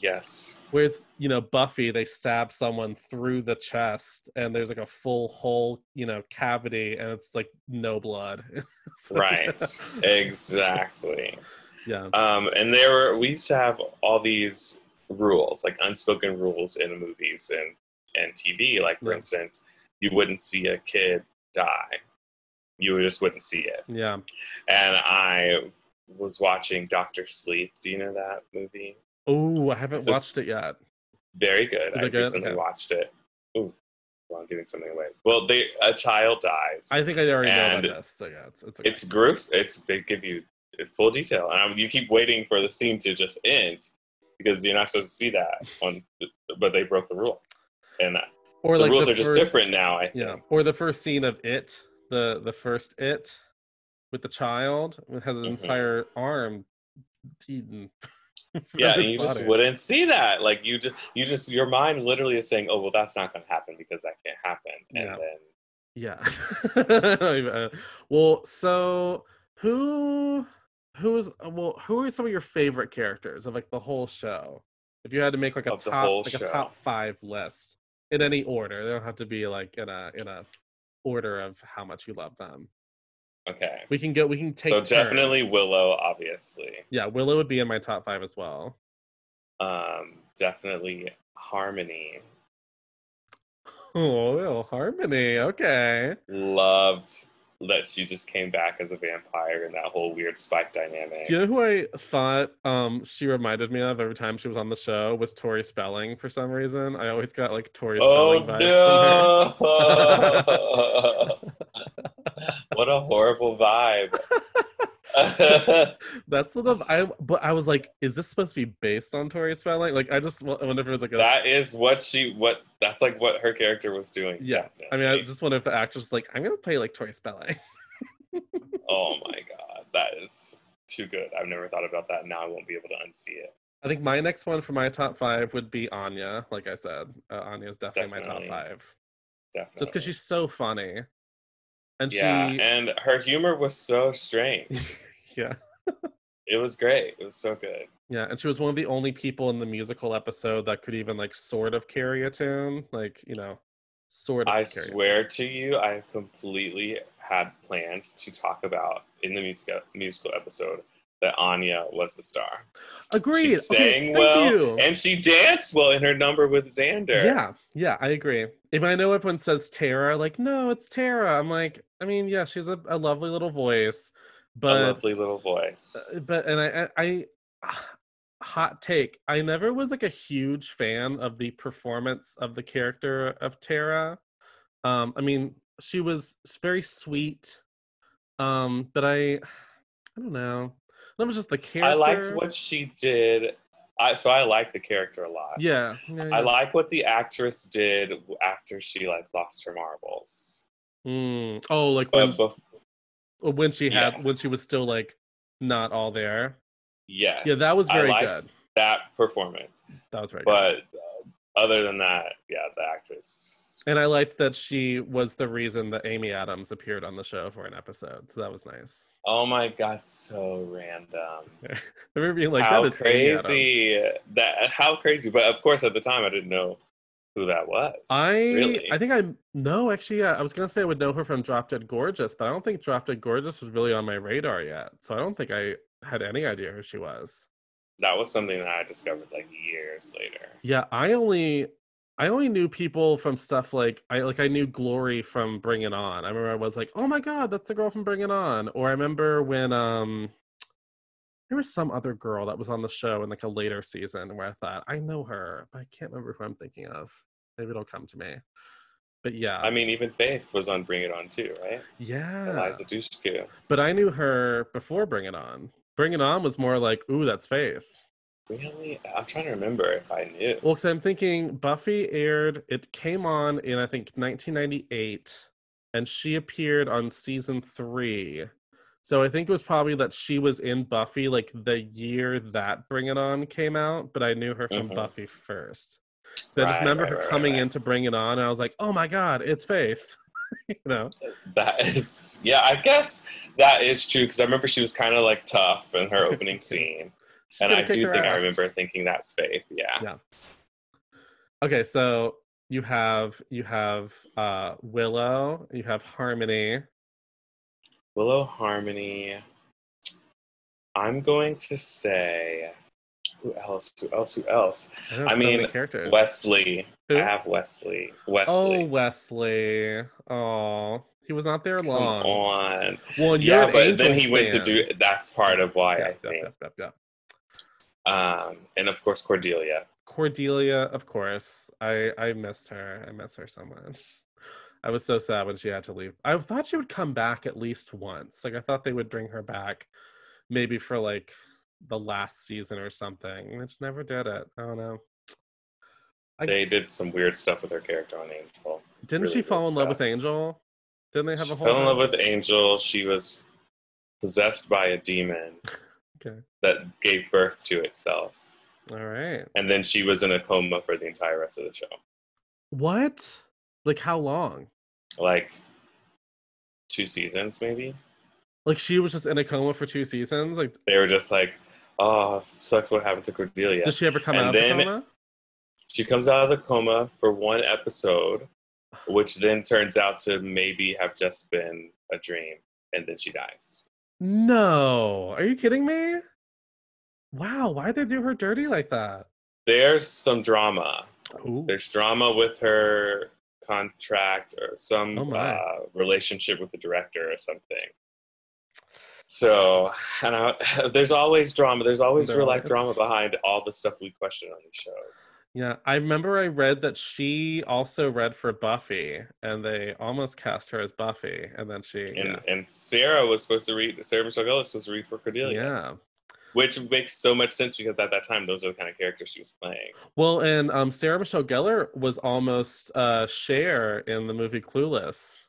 Speaker 2: Yes.
Speaker 1: Whereas, you know, Buffy, they stab someone through the chest and there's like a full hole, you know, cavity and it's like no blood. Like-
Speaker 2: Right. exactly.
Speaker 1: yeah.
Speaker 2: Um, and there were we used to have all these rules, like unspoken rules in movies and and TV. Like for
Speaker 1: Yeah.
Speaker 2: instance, you wouldn't see a kid die. You just wouldn't see it.
Speaker 1: Yeah.
Speaker 2: And I was watching Doctor Sleep. Do you know that movie?
Speaker 1: Oh, I haven't watched it yet.
Speaker 2: Very good. I
Speaker 1: good?
Speaker 2: recently
Speaker 1: Okay.
Speaker 2: watched it. Ooh, well, I'm giving something away. Well, they a child dies.
Speaker 1: I think I already know about this. So yeah, it's it's okay.
Speaker 2: it's groups. It's they give you full detail, and um, you keep waiting for the scene to just end because you're not supposed to see that on. But they broke the rule, and
Speaker 1: or
Speaker 2: the
Speaker 1: like
Speaker 2: rules
Speaker 1: the
Speaker 2: are just different now. I think.
Speaker 1: Yeah. Or the first scene of it, the the first it with the child it has an
Speaker 2: Mhm.
Speaker 1: entire arm eaten.
Speaker 2: Yeah, and you just wouldn't see that. Like you just, you just, your mind literally is saying, "Oh, well, that's not going to happen because that can't happen." And
Speaker 1: Yeah.
Speaker 2: then
Speaker 1: Yeah. well, so who who's uh, well who are some of your favorite characters of like the whole show? If you had to make like a
Speaker 2: Of
Speaker 1: top like a top 5 list in any order. They don't have to be like in a in a order of how much you love them.
Speaker 2: Okay,
Speaker 1: We can go we can take
Speaker 2: so definitely. Willow, obviously.
Speaker 1: Yeah, Willow would be in my top 5 as well.
Speaker 2: Um, definitely Harmony.
Speaker 1: Oh, well, Harmony. Okay.
Speaker 2: Loved that she just came back as a vampire and that whole weird spike dynamic.
Speaker 1: Do you know who I thought um she reminded me of every time she was on the show was Tori Spelling for some reason. I always got like Tori
Speaker 2: Oh
Speaker 1: Spelling vibes
Speaker 2: no! what a horrible vibe.
Speaker 1: That's what the I but I was like, is this supposed to be based on Tori Spelling? Like I just wa- wonder if it was like a
Speaker 2: that is what she what that's like what her character was doing.
Speaker 1: yeah. I mean, I just wonder if the actress was like, I'm gonna play like Tori Spelling.
Speaker 2: Oh my god, that is too good. I've never thought about that. Now I won't be able to unsee it.
Speaker 1: I think my next one for my top five would be Anya. Like I said, uh, Anya is definitely, my top five,
Speaker 2: Definitely.
Speaker 1: just because she's so funny, and
Speaker 2: yeah,
Speaker 1: she
Speaker 2: and her humor was so strange.
Speaker 1: yeah.
Speaker 2: it was great. It was so good.
Speaker 1: Yeah, and she was one of the only people in the musical episode that could even like sort of carry a tune, like you know, sort of.
Speaker 2: I
Speaker 1: carry a
Speaker 2: swear to you, I completely had planned to talk about in the musical musical episode that Anya was the star.
Speaker 1: Agreed.
Speaker 2: She sang
Speaker 1: okay, thank
Speaker 2: well,
Speaker 1: you.
Speaker 2: and she danced well in her number with Xander.
Speaker 1: Yeah, yeah, I agree. If I know everyone says Tara, like no, it's Tara. I'm like, I mean, yeah, she's a, a lovely little voice,
Speaker 2: a
Speaker 1: but
Speaker 2: lovely little voice.
Speaker 1: uh, but and I I, I hot take. I never was like a huge fan of the performance of the character of Tara. Um, I mean, she was very sweet, um, but I, I don't know. That was just the character.
Speaker 2: I liked what she did. I so I like the character a lot.
Speaker 1: Yeah, yeah, yeah.
Speaker 2: I like what the actress did after she like lost her marbles.
Speaker 1: Mm. Oh, like when
Speaker 2: But bef-
Speaker 1: when she had when she was still like not all there.
Speaker 2: yes,
Speaker 1: Yeah, that was very good.
Speaker 2: That performance,
Speaker 1: That was very good.
Speaker 2: but uh, other than that, yeah, the actress
Speaker 1: And I liked that she was the reason that Amy Adams appeared on the show for an episode. So that was nice.
Speaker 2: Oh my god, so random.
Speaker 1: I remember being like,
Speaker 2: how
Speaker 1: that is
Speaker 2: crazy that how crazy. But of course at the time I didn't know who that was.
Speaker 1: I
Speaker 2: really.
Speaker 1: I think I no actually yeah, I was gonna say I would know her from Drop Dead Gorgeous, but I don't think Drop Dead Gorgeous was really on my radar yet. So I don't think I had any idea who she was.
Speaker 2: that was something that I discovered like years later.
Speaker 1: Yeah, I only I only knew people from stuff like I like I knew Glory from Bring It On. I remember I was like, "Oh my god, that's the girl from Bring It On." Or I remember when um there was some other girl that was on the show in like a later season where I thought, "I know her, but I can't remember who I'm thinking of." Maybe it'll come to me. But yeah.
Speaker 2: I mean, even Faith was on Bring It On too, right?
Speaker 1: yeah.
Speaker 2: Eliza Dushku.
Speaker 1: But I knew her before Bring It On. Bring It On was more like, "Ooh, that's Faith."
Speaker 2: Really? I'm trying to remember if I knew.
Speaker 1: Well, because I'm thinking Buffy aired, it came on in, I think, 1998, and she appeared on season three. So I think it was probably that she was in Buffy like the year that Bring It On came out, but I knew her from
Speaker 2: Mhm.
Speaker 1: Buffy first. So I just remember
Speaker 2: right,
Speaker 1: her
Speaker 2: right,
Speaker 1: coming
Speaker 2: right.
Speaker 1: in to Bring It On, and I was like, oh my God, it's Faith. you know?
Speaker 2: That is, yeah, I guess that is true because I remember she was kind of like tough in her opening scene. And I do think I remember thinking that's Faith. Yeah.
Speaker 1: Yeah. Okay, so you have you have uh Willow, you have Harmony.
Speaker 2: Willow Harmony. I'm going to say who else? Who else? Who else?
Speaker 1: I,
Speaker 2: I mean,
Speaker 1: characters.
Speaker 2: Wesley.
Speaker 1: Who?
Speaker 2: I have Wesley. Wesley.
Speaker 1: Oh,
Speaker 2: Wesley.
Speaker 1: Oh, he was not there
Speaker 2: Come
Speaker 1: long.
Speaker 2: on.
Speaker 1: Well,
Speaker 2: Yeah, but then he went to do. That's part of why
Speaker 1: Yep,
Speaker 2: I
Speaker 1: yep,
Speaker 2: think.
Speaker 1: yep.
Speaker 2: Um, and of course Cordelia.
Speaker 1: Cordelia, of course. I I missed her. I miss her so much. I was so sad when she had to leave. I thought she would come back at least once. Like I thought they would bring her back, maybe for like the last season or something. Which never did it. I don't know. I-
Speaker 2: They did some weird stuff with her character on Angel.
Speaker 1: Didn't
Speaker 2: really
Speaker 1: she fall in love with Angel? Didn't they have
Speaker 2: She
Speaker 1: a whole?
Speaker 2: fell in love with Angel. She was possessed by a demon
Speaker 1: Okay.
Speaker 2: that gave birth to itself.
Speaker 1: All right.
Speaker 2: And then she was in a coma for the entire rest of the show.
Speaker 1: What? Like how long?
Speaker 2: Like two seasons, maybe.
Speaker 1: Like she was just in a coma for two seasons. Like,
Speaker 2: They were just like, oh, sucks what happened to Cordelia.
Speaker 1: Does she ever come
Speaker 2: And
Speaker 1: out of the coma?
Speaker 2: She comes out of the coma for one episode, which then turns out to maybe have just been a dream. And then she dies.
Speaker 1: No. Are you kidding me? Wow. Why'd they do her dirty like that?
Speaker 2: There's some drama.
Speaker 1: Ooh.
Speaker 2: There's drama with her contract or some
Speaker 1: Oh
Speaker 2: uh, relationship with the director or something. So, and I, there's always drama. There's always
Speaker 1: There
Speaker 2: real life drama behind all the stuff we question on these shows.
Speaker 1: Yeah, I remember I read that she also read for Buffy, and they almost cast her as Buffy, and then she,
Speaker 2: And
Speaker 1: yeah,
Speaker 2: and Sarah was supposed to read. Sarah Michelle Gellar was supposed to read for Cordelia,
Speaker 1: yeah.
Speaker 2: which makes so much sense because at that time those are the kind of characters she was playing.
Speaker 1: Well, and um, Sarah Michelle Gellar was almost uh, Cher in the movie Clueless.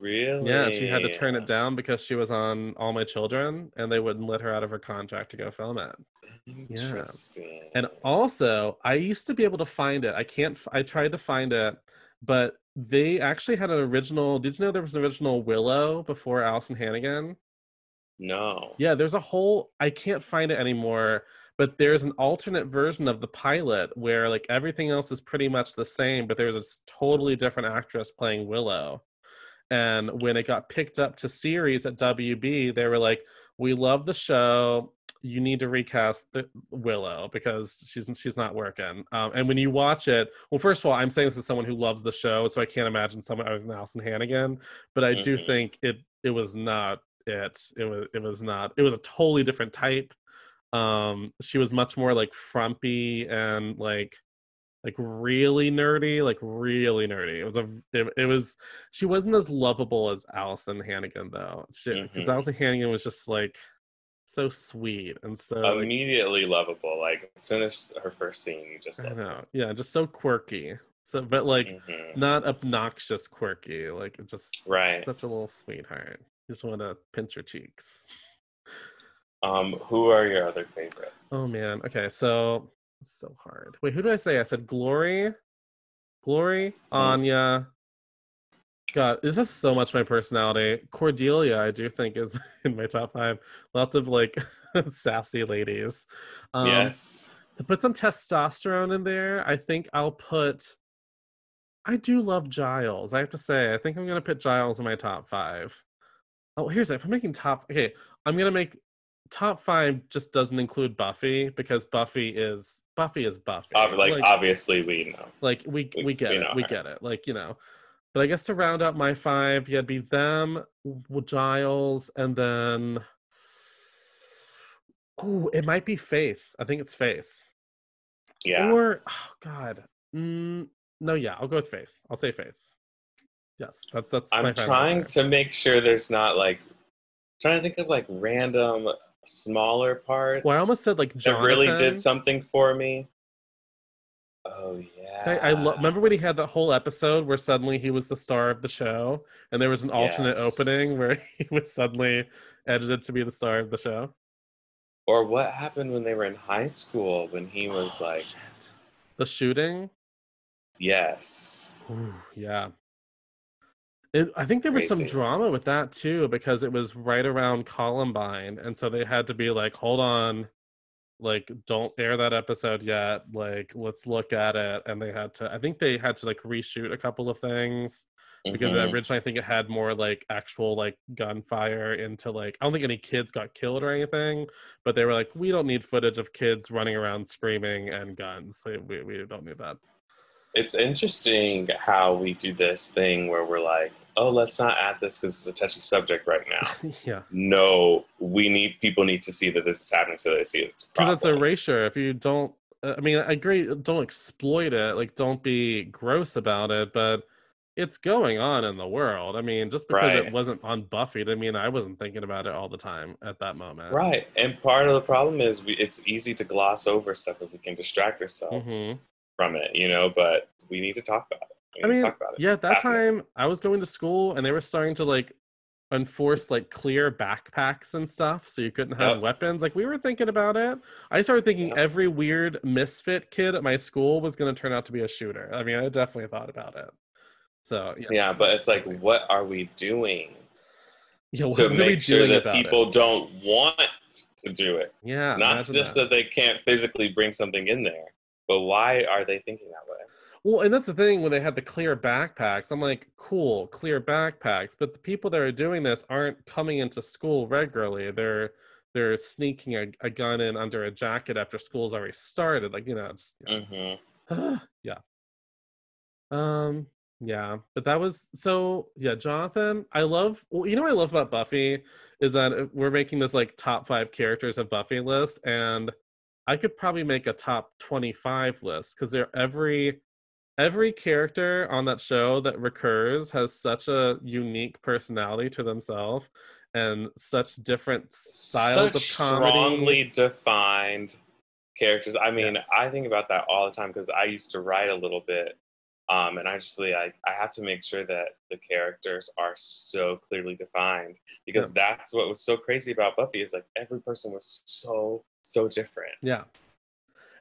Speaker 2: Really?
Speaker 1: Yeah, she had to turn it down because she was on All My Children, and they wouldn't let her out of her contract to go film it.
Speaker 2: Interesting.
Speaker 1: And also, I used to be able to find it. I can't. f- I tried to find it, but they actually had an original. Did you know there was an original Willow before Alyson Hannigan?
Speaker 2: no.
Speaker 1: Yeah, there's a whole. I can't find it anymore, but there's an alternate version of the pilot where like everything else is pretty much the same, but there's a totally different actress playing Willow. And when it got picked up to series at WB, they were like, "We love the show. You need to recast the Willow because she's she's not working." Um, and when you watch it, well, first of all, I'm saying this as someone who loves the show, so I can't imagine someone other than Alyson Hannigan. But I do
Speaker 2: Mhm.
Speaker 1: think it it was not it. It was it was not. It was a totally different type. Um, she was much more like frumpy and like like really nerdy, like really nerdy. It was a it, it was she wasn't as lovable as Alyson Hannigan though. Because
Speaker 2: Mhm.
Speaker 1: Alyson Hannigan was just like so sweet and so like,
Speaker 2: Immediately lovable. Like as soon as her first scene, you just
Speaker 1: I know, yeah, just so quirky. So, but like
Speaker 2: Mhm.
Speaker 1: not obnoxious quirky. Like just
Speaker 2: Right.
Speaker 1: such a little sweetheart. You just want to pinch her cheeks.
Speaker 2: Um, who are your other favorites?
Speaker 1: Oh man. Okay, so it's so hard. Wait, who did I say? I said Glory. Glory, Anya. God, this is so much my personality. Cordelia, I do think is in my top five. Lots of like sassy ladies. Um,
Speaker 2: yes.
Speaker 1: To put some testosterone in there, I think I'll put. I do love Giles. I have to say, I think I'm gonna put Giles in my top five. Oh, here's it. If I'm making top, okay, I'm gonna make top five. Just doesn't include Buffy because Buffy is Buffy is Buffy.
Speaker 2: Ob- like, obviously we know.
Speaker 1: Like we we,
Speaker 2: We-
Speaker 1: get
Speaker 2: we
Speaker 1: it. We
Speaker 2: her.
Speaker 1: get it. Like you know. But I guess to round out my five, yeah, it'd be them, Giles, and then oh, it might be Faith. I think it's Faith.
Speaker 2: Yeah.
Speaker 1: Or oh god, mm, no, yeah, I'll go with Faith. I'll say Faith. Yes, that's that's.
Speaker 2: I'm trying to make sure there's not like trying to think of like random smaller parts.
Speaker 1: Well, I almost said like
Speaker 2: that really did something for me. Oh yeah.
Speaker 1: So I, I lo- remember when he had that whole episode where suddenly he was the star of the show, and there was an alternate
Speaker 2: Yes.
Speaker 1: opening where he was suddenly edited to be the star of the show.
Speaker 2: Or what happened when they were in high school when he
Speaker 1: Oh,
Speaker 2: was like,
Speaker 1: The shooting,
Speaker 2: yes.
Speaker 1: Ooh, yeah. It, I think there was some drama with that too because it was right around Columbine, and so they had to be like, "Hold on, like don't air that episode yet. Like let's look at it." And they had to. I think they had to like reshoot a couple of things because
Speaker 2: Mhm.
Speaker 1: originally I think it had more like actual like gunfire into like I don't think any kids got killed or anything, but they were like, "We don't need footage of kids running around screaming and guns. We we don't need that."
Speaker 2: It's interesting how we do this thing where we're like, oh, let's not add this because it's a touchy subject right now.
Speaker 1: yeah.
Speaker 2: no, we need people need to see that this is happening so they see it's
Speaker 1: because it's erasure if you don't uh, i mean i agree don't exploit it like don't be gross about it but it's going on in the world i mean just because it wasn't on buffy i mean i wasn't thinking about it all the time at that moment
Speaker 2: Right. And part of the problem is we, it's easy to gloss over stuff if we can distract ourselves
Speaker 1: Mhm.
Speaker 2: From it, you know, but we need to talk about it. We
Speaker 1: i mean
Speaker 2: talk about it.
Speaker 1: yeah at that time i was going to school and they were starting to like enforce like clear backpacks and stuff so you couldn't have
Speaker 2: Yep.
Speaker 1: weapons like we were thinking about it i started thinking every weird misfit kid at my school was going to turn out to be a shooter i mean i definitely thought about it so yeah
Speaker 2: Yeah, but it's like, what are we doing
Speaker 1: Yeah, what
Speaker 2: to
Speaker 1: are we
Speaker 2: make sure
Speaker 1: doing
Speaker 2: that people
Speaker 1: it?
Speaker 2: don't want to do it?
Speaker 1: Yeah,
Speaker 2: Not just
Speaker 1: that.
Speaker 2: that they can't physically bring something in there, but why are they thinking that way?
Speaker 1: Well, and that's the thing when they had the clear backpacks. I'm like, cool, clear backpacks. But the people that are doing this aren't coming into school regularly. They're they're sneaking a, a gun in under a jacket after school's already started. Like, you know, it's
Speaker 2: Mm-hmm.
Speaker 1: yeah. Um, yeah. But that was so yeah, Jonathan, I love well, you know what I love about Buffy is that uh, we're making this like top five characters of Buffy list, and I could probably make a top 25 list because they're every every character on that show that recurs has such a unique personality to themselves and such different styles
Speaker 2: Such
Speaker 1: of comedy.
Speaker 2: strongly defined characters. I mean,
Speaker 1: Yes.
Speaker 2: I think about that all the time because I used to write a little bit, um, and I just really like I have to make sure that the characters are so clearly defined because that's what was so crazy about Buffy is like every person was so so different.
Speaker 1: Yeah.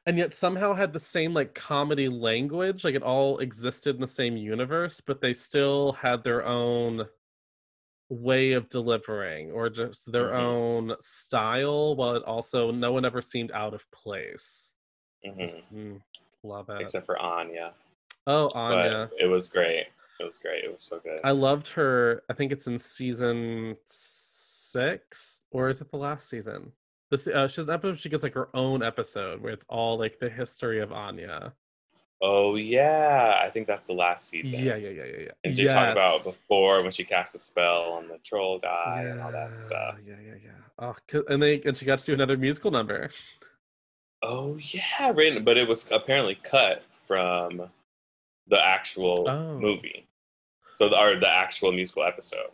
Speaker 1: And yet somehow had the same like comedy language, like it all existed in the same universe, but they still had their own way of delivering or just their
Speaker 2: Mhm.
Speaker 1: own style, while it also no one ever seemed out of place.
Speaker 2: Mhm.
Speaker 1: Just, mm, love it.
Speaker 2: Except for Anya,
Speaker 1: oh,
Speaker 2: but
Speaker 1: Anya.
Speaker 2: it was great. It was great. It was so good.
Speaker 1: I loved her. I think it's in season six, or is it the last season? This uh, she has an episode. She gets like her own episode where it's all like the history of Anya.
Speaker 2: oh yeah, I think that's the last season.
Speaker 1: Yeah, yeah, yeah, yeah, yeah.
Speaker 2: And they talk about before when she cast a spell on the troll guy and all that stuff.
Speaker 1: Yeah, yeah, yeah. Oh, and they and she got to do another musical number.
Speaker 2: Oh yeah, written, but it was apparently cut from the actual
Speaker 1: Oh.
Speaker 2: movie, so the, or the actual musical episode.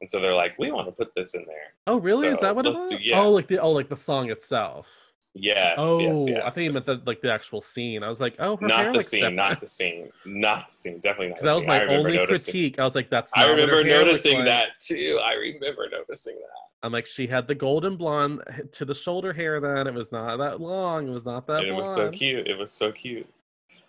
Speaker 2: And so they're like, we want to put this in there.
Speaker 1: Oh, really? Is that what it was?
Speaker 2: do- yeah.
Speaker 1: Oh, like the oh, like the song itself.
Speaker 2: Yes,
Speaker 1: oh,
Speaker 2: yes, yes.
Speaker 1: I think you meant the like the actual scene. I was like, oh, her
Speaker 2: not
Speaker 1: hair
Speaker 2: the scene,
Speaker 1: different.
Speaker 2: not the scene, not the scene. Definitely not.
Speaker 1: Because that was my only
Speaker 2: noticing-
Speaker 1: critique. I was like, that's.
Speaker 2: I
Speaker 1: Not what her
Speaker 2: remember noticing
Speaker 1: like.
Speaker 2: that too. I remember noticing that.
Speaker 1: I'm like, she had the golden blonde to the shoulder hair. Then it was not that long. It was not that
Speaker 2: it was so cute. It was so cute.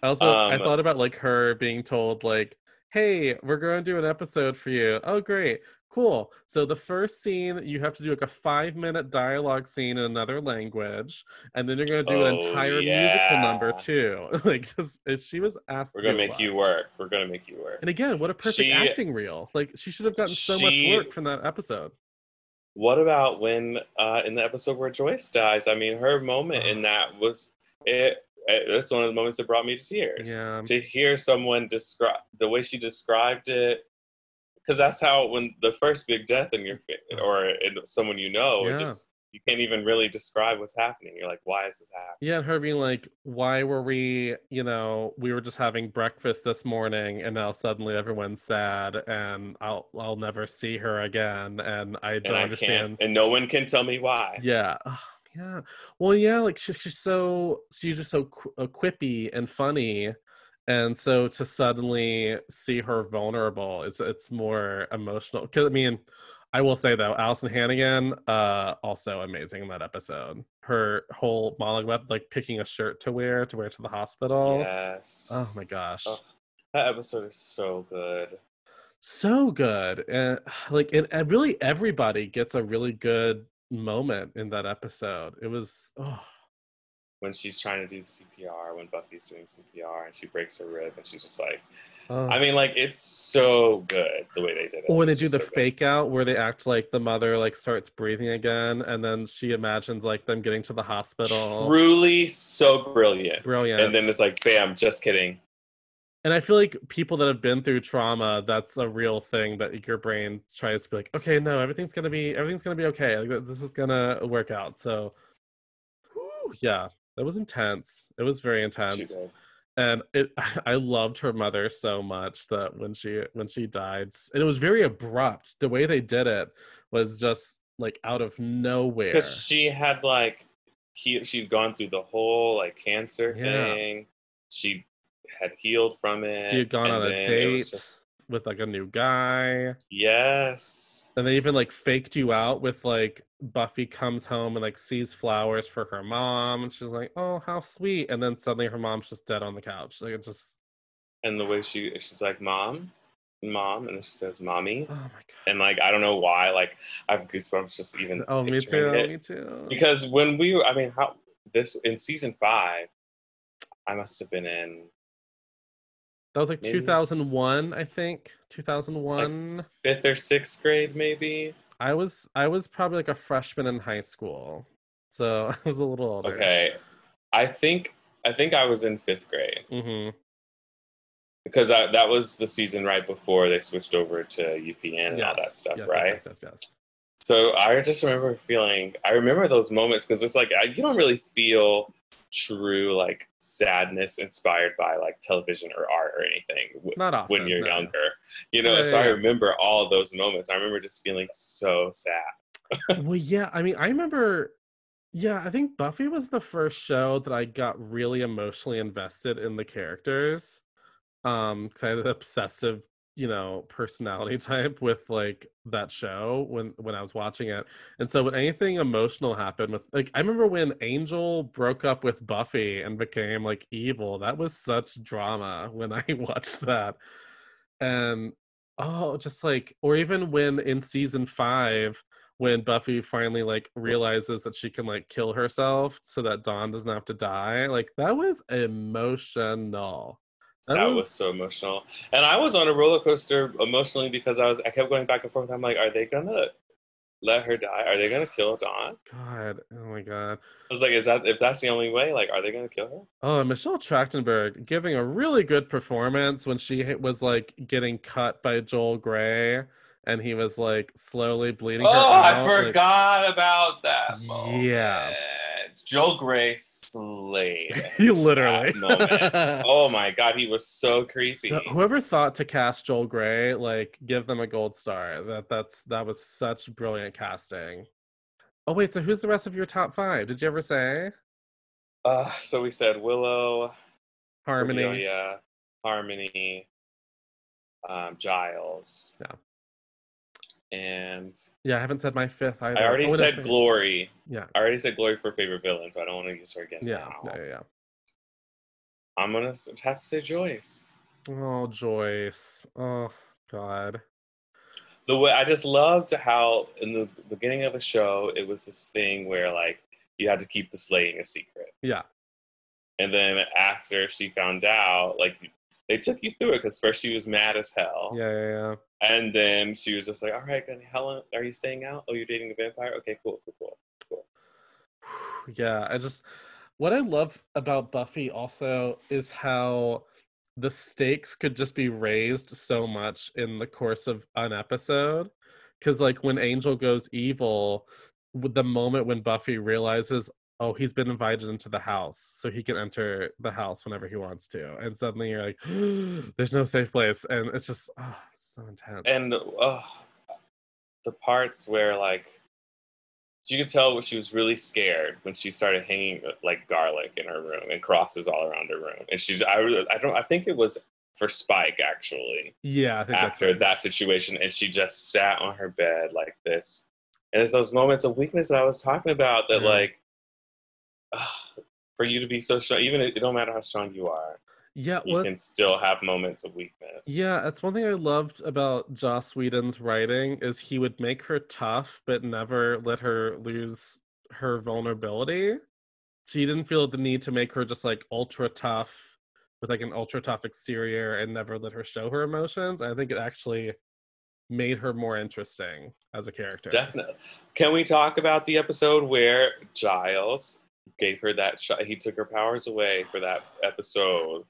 Speaker 1: I also I
Speaker 2: Um,
Speaker 1: thought about like her being told like, "Hey, we're going to do an episode for you." Oh, great, cool. So the first scene you have to do like a five minute dialogue scene in another language, and then you're going to do an
Speaker 2: Oh,
Speaker 1: entire musical number too. like just she was asked.
Speaker 2: We're
Speaker 1: to
Speaker 2: gonna make
Speaker 1: lot.
Speaker 2: you work. We're gonna make you work.
Speaker 1: And again, what a perfect
Speaker 2: She-
Speaker 1: acting reel! Like she should have gotten so much work from that episode.
Speaker 2: What about when uh, in the episode where Joyce dies? I mean, her moment in that was it. That's one of the moments that brought me to tears.
Speaker 1: Yeah.
Speaker 2: To hear someone describe the way she described it, because that's how when the first big death in your mm-hmm. or in someone you know,
Speaker 1: Yeah.
Speaker 2: just you can't even really describe what's happening. You're like, why is this happening?
Speaker 1: Yeah, and her being like, "Why were we? You know, we were just having breakfast this morning, and now suddenly everyone's sad, and I'll I'll never see her again, and I don't
Speaker 2: I
Speaker 1: understand."
Speaker 2: can't, and no one can tell me why.
Speaker 1: Yeah, yeah. Well, yeah, like she, she's so she's just so qu- uh, quippy and funny, and so to suddenly see her vulnerable, it's it's more emotional. Because I mean, I will say though, Alyson Hannigan, uh, also amazing in that episode. Her whole monologue like picking a shirt to wear to wear to the hospital.
Speaker 2: Yes.
Speaker 1: Oh my gosh.
Speaker 2: Oh, that episode is so good.
Speaker 1: so good and like and, and really everybody gets a really good moment in that episode it was oh
Speaker 2: when she's trying to do CPR, when Buffy's doing CPR and she breaks her rib and she's just like,
Speaker 1: oh.
Speaker 2: I mean, like it's so good the way they did it.
Speaker 1: Or when they do the
Speaker 2: so good.
Speaker 1: fake out where they act like the mother like starts breathing again and then she imagines like them getting to the hospital
Speaker 2: Truly so brilliant.
Speaker 1: Brilliant.
Speaker 2: And then it's like, bam, just kidding.
Speaker 1: And i feel like people that have been through trauma that's a real thing that your brain tries to be like okay no everything's gonna be everything's gonna be okay. Like this is gonna work out. So whew, yeah that was intense. It was very intense. and it i loved her mother so much that when she when she died and it was very abrupt. The way they did it was just like out of nowhere.
Speaker 2: Because she had like, he, she'd gone through the whole like cancer
Speaker 1: Yeah.
Speaker 2: thing. She had healed from it.
Speaker 1: he had gone on a date
Speaker 2: just-
Speaker 1: with like a new guy
Speaker 2: yes.
Speaker 1: and they even like faked you out with like buffy comes home and like sees flowers for her mom and she's like oh how sweet and then suddenly her mom's just dead on the couch like it just
Speaker 2: And the way she, she's like, mom, mom. And then she says, mommy.
Speaker 1: oh my god
Speaker 2: and like I don't know why, like I have goosebumps just even.
Speaker 1: oh me too
Speaker 2: it.
Speaker 1: me too
Speaker 2: Because when we were, I mean, how this in season five, I must have been in
Speaker 1: that was like
Speaker 2: maybe
Speaker 1: 2001
Speaker 2: s-
Speaker 1: i think 2001
Speaker 2: like fifth or sixth grade, maybe.
Speaker 1: I was I was probably like a freshman in high school, so I was a little older.
Speaker 2: Okay, I think I think I was in fifth grade
Speaker 1: Mm-hmm.
Speaker 2: because I, that was the season right before they switched over to UPN and all that stuff,
Speaker 1: yes,
Speaker 2: right?
Speaker 1: Yes, yes, yes, yes.
Speaker 2: So I just remember feeling, I remember those moments because it's like I, you don't really feel true like sadness inspired by like television or art or anything
Speaker 1: Not often.
Speaker 2: when you're
Speaker 1: no.
Speaker 2: younger, you know.
Speaker 1: Yeah,
Speaker 2: so
Speaker 1: yeah,
Speaker 2: I remember all those moments. I remember just feeling so sad.
Speaker 1: well, yeah. I mean, I remember. Yeah, I think Buffy was the first show that I got really emotionally invested in the characters. Um, because I had an obsessive, you know, personality type with like that show when when I was watching it. And so when anything emotional happened with like I remember when Angel broke up with Buffy and became like evil, that was such drama when I watched that. And oh, just like or even when in season 5 when Buffy finally like realizes that she can like kill herself so that Dawn doesn't have to die, like that was emotional.
Speaker 2: That, oh. was, so emotional, and I was on a roller coaster emotionally because I was I kept going back and forth. I'm like, are they gonna let her die? Are they gonna kill Dawn?
Speaker 1: God, oh my god.
Speaker 2: I was like, is that if that's the only way? Like, are they gonna kill her?
Speaker 1: Oh, Michelle Trachtenberg giving a really good performance when she was like getting cut by Joel Grey and he was like slowly bleeding her
Speaker 2: Oh. I
Speaker 1: like-
Speaker 2: forgot about that. Moment.
Speaker 1: Yeah.
Speaker 2: Joel Grey slayed.
Speaker 1: He literally.
Speaker 2: Oh my god, he was so creepy.
Speaker 1: So whoever thought to cast Joel Grey, like give them a gold star. That that's that was such brilliant casting. Oh wait, so who's the rest of your top five? Did you ever say
Speaker 2: Uh, so we said Willow,
Speaker 1: Harmony?
Speaker 2: Cordelia, Harmony, um, Giles.
Speaker 1: Yeah.
Speaker 2: And
Speaker 1: Yeah, I haven't said my fifth either.
Speaker 2: I already said Glory.
Speaker 1: Yeah.
Speaker 2: I already said Glory for favorite villain, so I don't want to use her again
Speaker 1: Yeah,
Speaker 2: now.
Speaker 1: yeah, yeah, yeah.
Speaker 2: I'm gonna have to say Joyce.
Speaker 1: Oh, Joyce. Oh, God.
Speaker 2: The way I just loved how in the beginning of the show it was this thing where like you had to keep the slaying a secret,
Speaker 1: Yeah.
Speaker 2: and then after she found out, like they took you through it because first she was mad as hell,
Speaker 1: Yeah, yeah, yeah.
Speaker 2: And then she was just like, "All right, then Helen, are you staying out? Oh, you're dating a vampire? Okay, cool, cool, cool." cool.
Speaker 1: yeah i just what i love about buffy also is how the stakes could just be raised so much in the course of an episode because like when angel goes evil the moment when buffy realizes oh he's been invited into the house so he can enter the house whenever he wants to and suddenly you're like there's no safe place and it's just oh, so intense.
Speaker 2: And uh, the parts where like you could tell she was really scared when she started hanging like garlic in her room and crosses all around her room, and she's I I don't I think it was for Spike actually
Speaker 1: yeah i think that's
Speaker 2: after that situation, and she just sat on her bed like this, and it's those moments of weakness that I was talking about that
Speaker 1: Yeah.
Speaker 2: like for you to be so strong, even if it don't matter how strong you are,
Speaker 1: yeah
Speaker 2: you
Speaker 1: what
Speaker 2: can still have moments of weakness.
Speaker 1: Yeah, that's one thing I loved about Joss Whedon's writing is he would make her tough, but never let her lose her vulnerability. So you didn't feel the need to make her just like ultra tough with like an ultra tough exterior and never let her show her emotions. I think it actually made her more interesting as a character.
Speaker 2: Definitely. Can we talk about the episode where Giles gave her that shot? He took her powers away for that episode.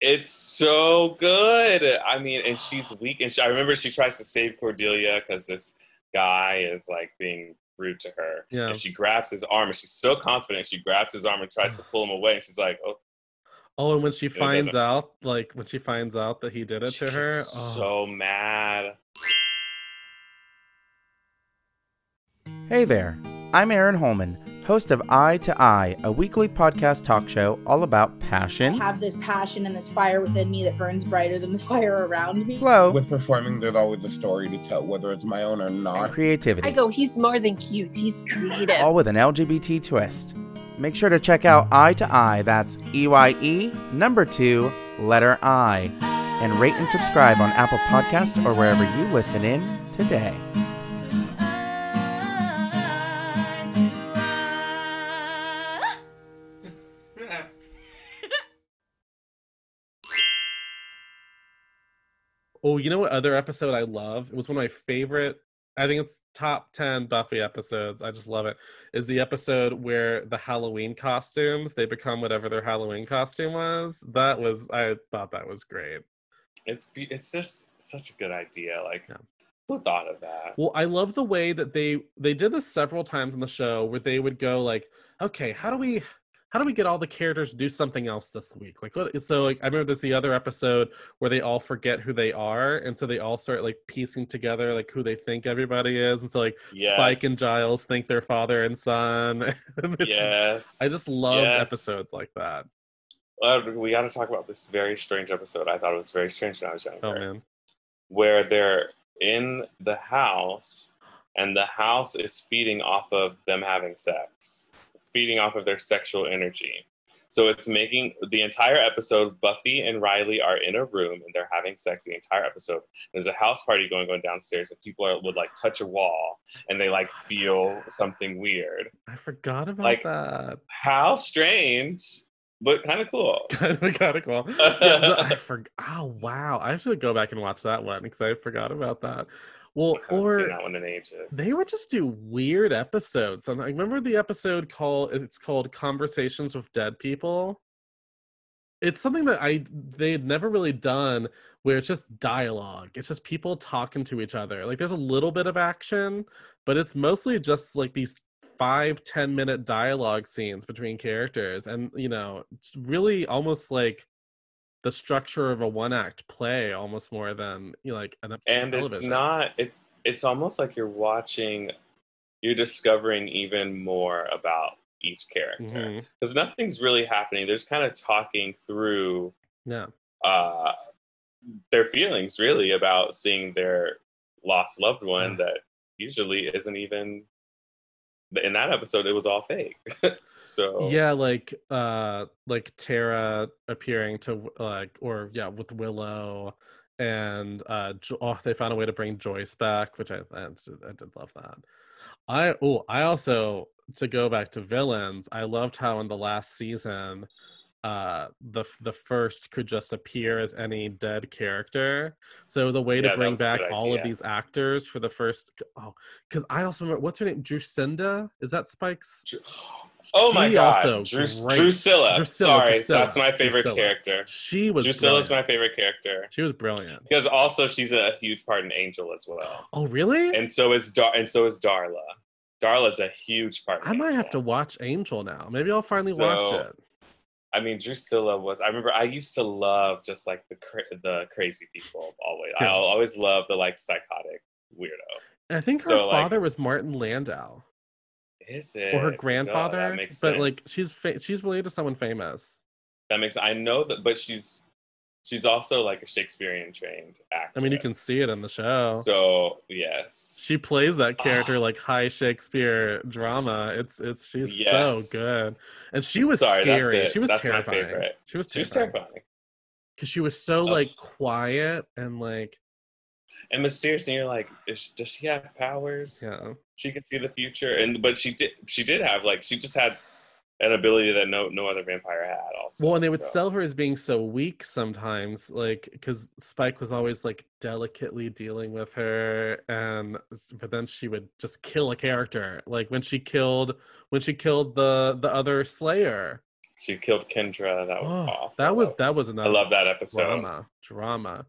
Speaker 2: It's so good. I mean, and she's weak. And she, I remember she tries to save Cordelia because this guy is like being rude to her.
Speaker 1: Yeah.
Speaker 2: And she grabs his arm and she's so confident. She grabs his arm and tries to pull him away. And she's like, oh,
Speaker 1: Oh, and when she finds out, like when she finds out that he did it
Speaker 2: she
Speaker 1: to her,
Speaker 2: gets
Speaker 1: oh,
Speaker 2: so mad.
Speaker 14: Hey there, I'm Aaron Holman, host of Eye to Eye, a weekly podcast talk show all about passion.
Speaker 15: I
Speaker 14: passion,
Speaker 15: have this passion and this fire within me that burns brighter than the fire around me.
Speaker 14: flow,
Speaker 16: With performing, there's always a story to tell, whether it's my own or
Speaker 14: and
Speaker 16: not.
Speaker 14: creativity,
Speaker 17: I go, he's more than cute, he's creative.
Speaker 14: all with an LGBT twist. Make sure to check out Eye to Eye, that's E Y E, number two, letter I, and rate and subscribe on Apple Podcasts or wherever you listen in today.
Speaker 1: Oh, you know what other episode I love? It was one of my favorite. I think it's top 10 Buffy episodes. I just love it. Is the episode where the Halloween costumes, they become whatever their Halloween costume was. That was I thought that was great.
Speaker 2: It's it's just such a good idea. Like,
Speaker 1: Yeah.
Speaker 2: who thought of that?
Speaker 1: Well, I love the way that they they did this several times in the show where they would go like, okay, how do we how do we get all the characters to do something else this week? Like, what? So, like, I remember there's the other episode where they all forget who they are, and so they all start like piecing together like who they think everybody is, and so like Spike and Giles think they're father and son. and it's just-
Speaker 2: Yes.
Speaker 1: I just love
Speaker 2: yes.
Speaker 1: episodes like that.
Speaker 2: Uh, we got to talk about this very strange episode. I thought it was very strange when I was younger.
Speaker 1: Oh man,
Speaker 2: Where they're in the house, and the house is feeding off of them having sex, feeding off of their sexual energy. So it's making the entire episode. Buffy and Riley are in a room and they're having sex the entire episode. There's a house party going on downstairs, and people are, would like touch a wall and they like feel something weird.
Speaker 1: I forgot about
Speaker 2: Like-
Speaker 1: that.
Speaker 2: How strange, but kind of cool.
Speaker 1: kind of cool. Yeah, I forgot. Oh wow, I have to go back and watch that one because I forgot about that. Well,
Speaker 2: I haven't seen
Speaker 1: or
Speaker 2: that one in ages.
Speaker 1: they would just do weird episodes. I remember the episode called it's called Conversations with Dead People. It's something that I they had never really done where it's just dialogue. It's just people talking to each other. Like there's a little bit of action, but it's mostly just like these five ten minute dialogue scenes between characters and you know really almost like the structure of a one act play almost more than you know, like an episode
Speaker 2: and it's
Speaker 1: television.
Speaker 2: not it it's almost like you're watching you're discovering even more about each character because nothing's really happening. They're kind of talking through
Speaker 1: yeah.
Speaker 2: uh their feelings really about seeing their lost loved one that usually isn't even in that episode it was all fake. so
Speaker 1: Yeah, like uh like Tara appearing to like or yeah, with Willow and uh oh they found a way to bring Joyce back, which I I, I did love that. I oh, I also to go back to villains, I loved how in the last season uh the the first could just appear as any dead character so it was a way
Speaker 2: Yeah,
Speaker 1: to bring back all of these actors for the first oh because i also remember what's her name drucinda is that spike's
Speaker 2: Oh my
Speaker 1: She
Speaker 2: god,
Speaker 1: also
Speaker 2: Dru-
Speaker 1: great.
Speaker 2: Drusilla.
Speaker 1: Drusilla,
Speaker 2: Sorry,
Speaker 1: Drusilla,
Speaker 2: that's my favorite
Speaker 1: Drusilla.
Speaker 2: character.
Speaker 1: she was
Speaker 2: Drusilla's
Speaker 1: brilliant.
Speaker 2: my favorite character
Speaker 1: she was brilliant
Speaker 2: because also she's a huge part in Angel as well,
Speaker 1: oh really
Speaker 2: and so is Dar- and so is Darla. Darla's a huge part.
Speaker 1: i might
Speaker 2: Angel.
Speaker 1: have to watch angel now maybe i'll finally watch it
Speaker 2: I mean, Drusilla was. I remember I used to love just like the cra- the crazy people always. I always love the like psychotic weirdo.
Speaker 1: and i think her
Speaker 2: So, like-
Speaker 1: father was martin landau
Speaker 2: Is it
Speaker 1: or her
Speaker 2: Duh,
Speaker 1: grandfather
Speaker 2: that makes
Speaker 1: but like she's fa- she's related to someone famous
Speaker 2: that makes. I know that, but she's she's also like a Shakespearean trained actor.
Speaker 1: i mean you can see it in the show
Speaker 2: So yes,
Speaker 1: she plays that ah. character like high Shakespeare drama. It's it's she's so good, and she was
Speaker 2: Sorry,
Speaker 1: scary. She was
Speaker 2: That's my
Speaker 1: terrifying. She was
Speaker 2: she was
Speaker 1: terrifying because she was so
Speaker 2: Oh.
Speaker 1: like quiet and like
Speaker 2: and mysterious. And you're like, is she- does she have powers?
Speaker 1: yeah.
Speaker 2: she could see the future, and but she did. She did have like she just had an ability that no no other vampire had. Also,
Speaker 1: Well, and they would
Speaker 2: so.
Speaker 1: sell her as being so weak sometimes, like because Spike was always like delicately dealing with her, and but then she would just kill a character. Like when she killed when she killed the the other Slayer.
Speaker 2: She killed Kendra. That was
Speaker 1: Oh,
Speaker 2: awful.
Speaker 1: that was that was another.
Speaker 2: I love that episode.
Speaker 1: drama drama.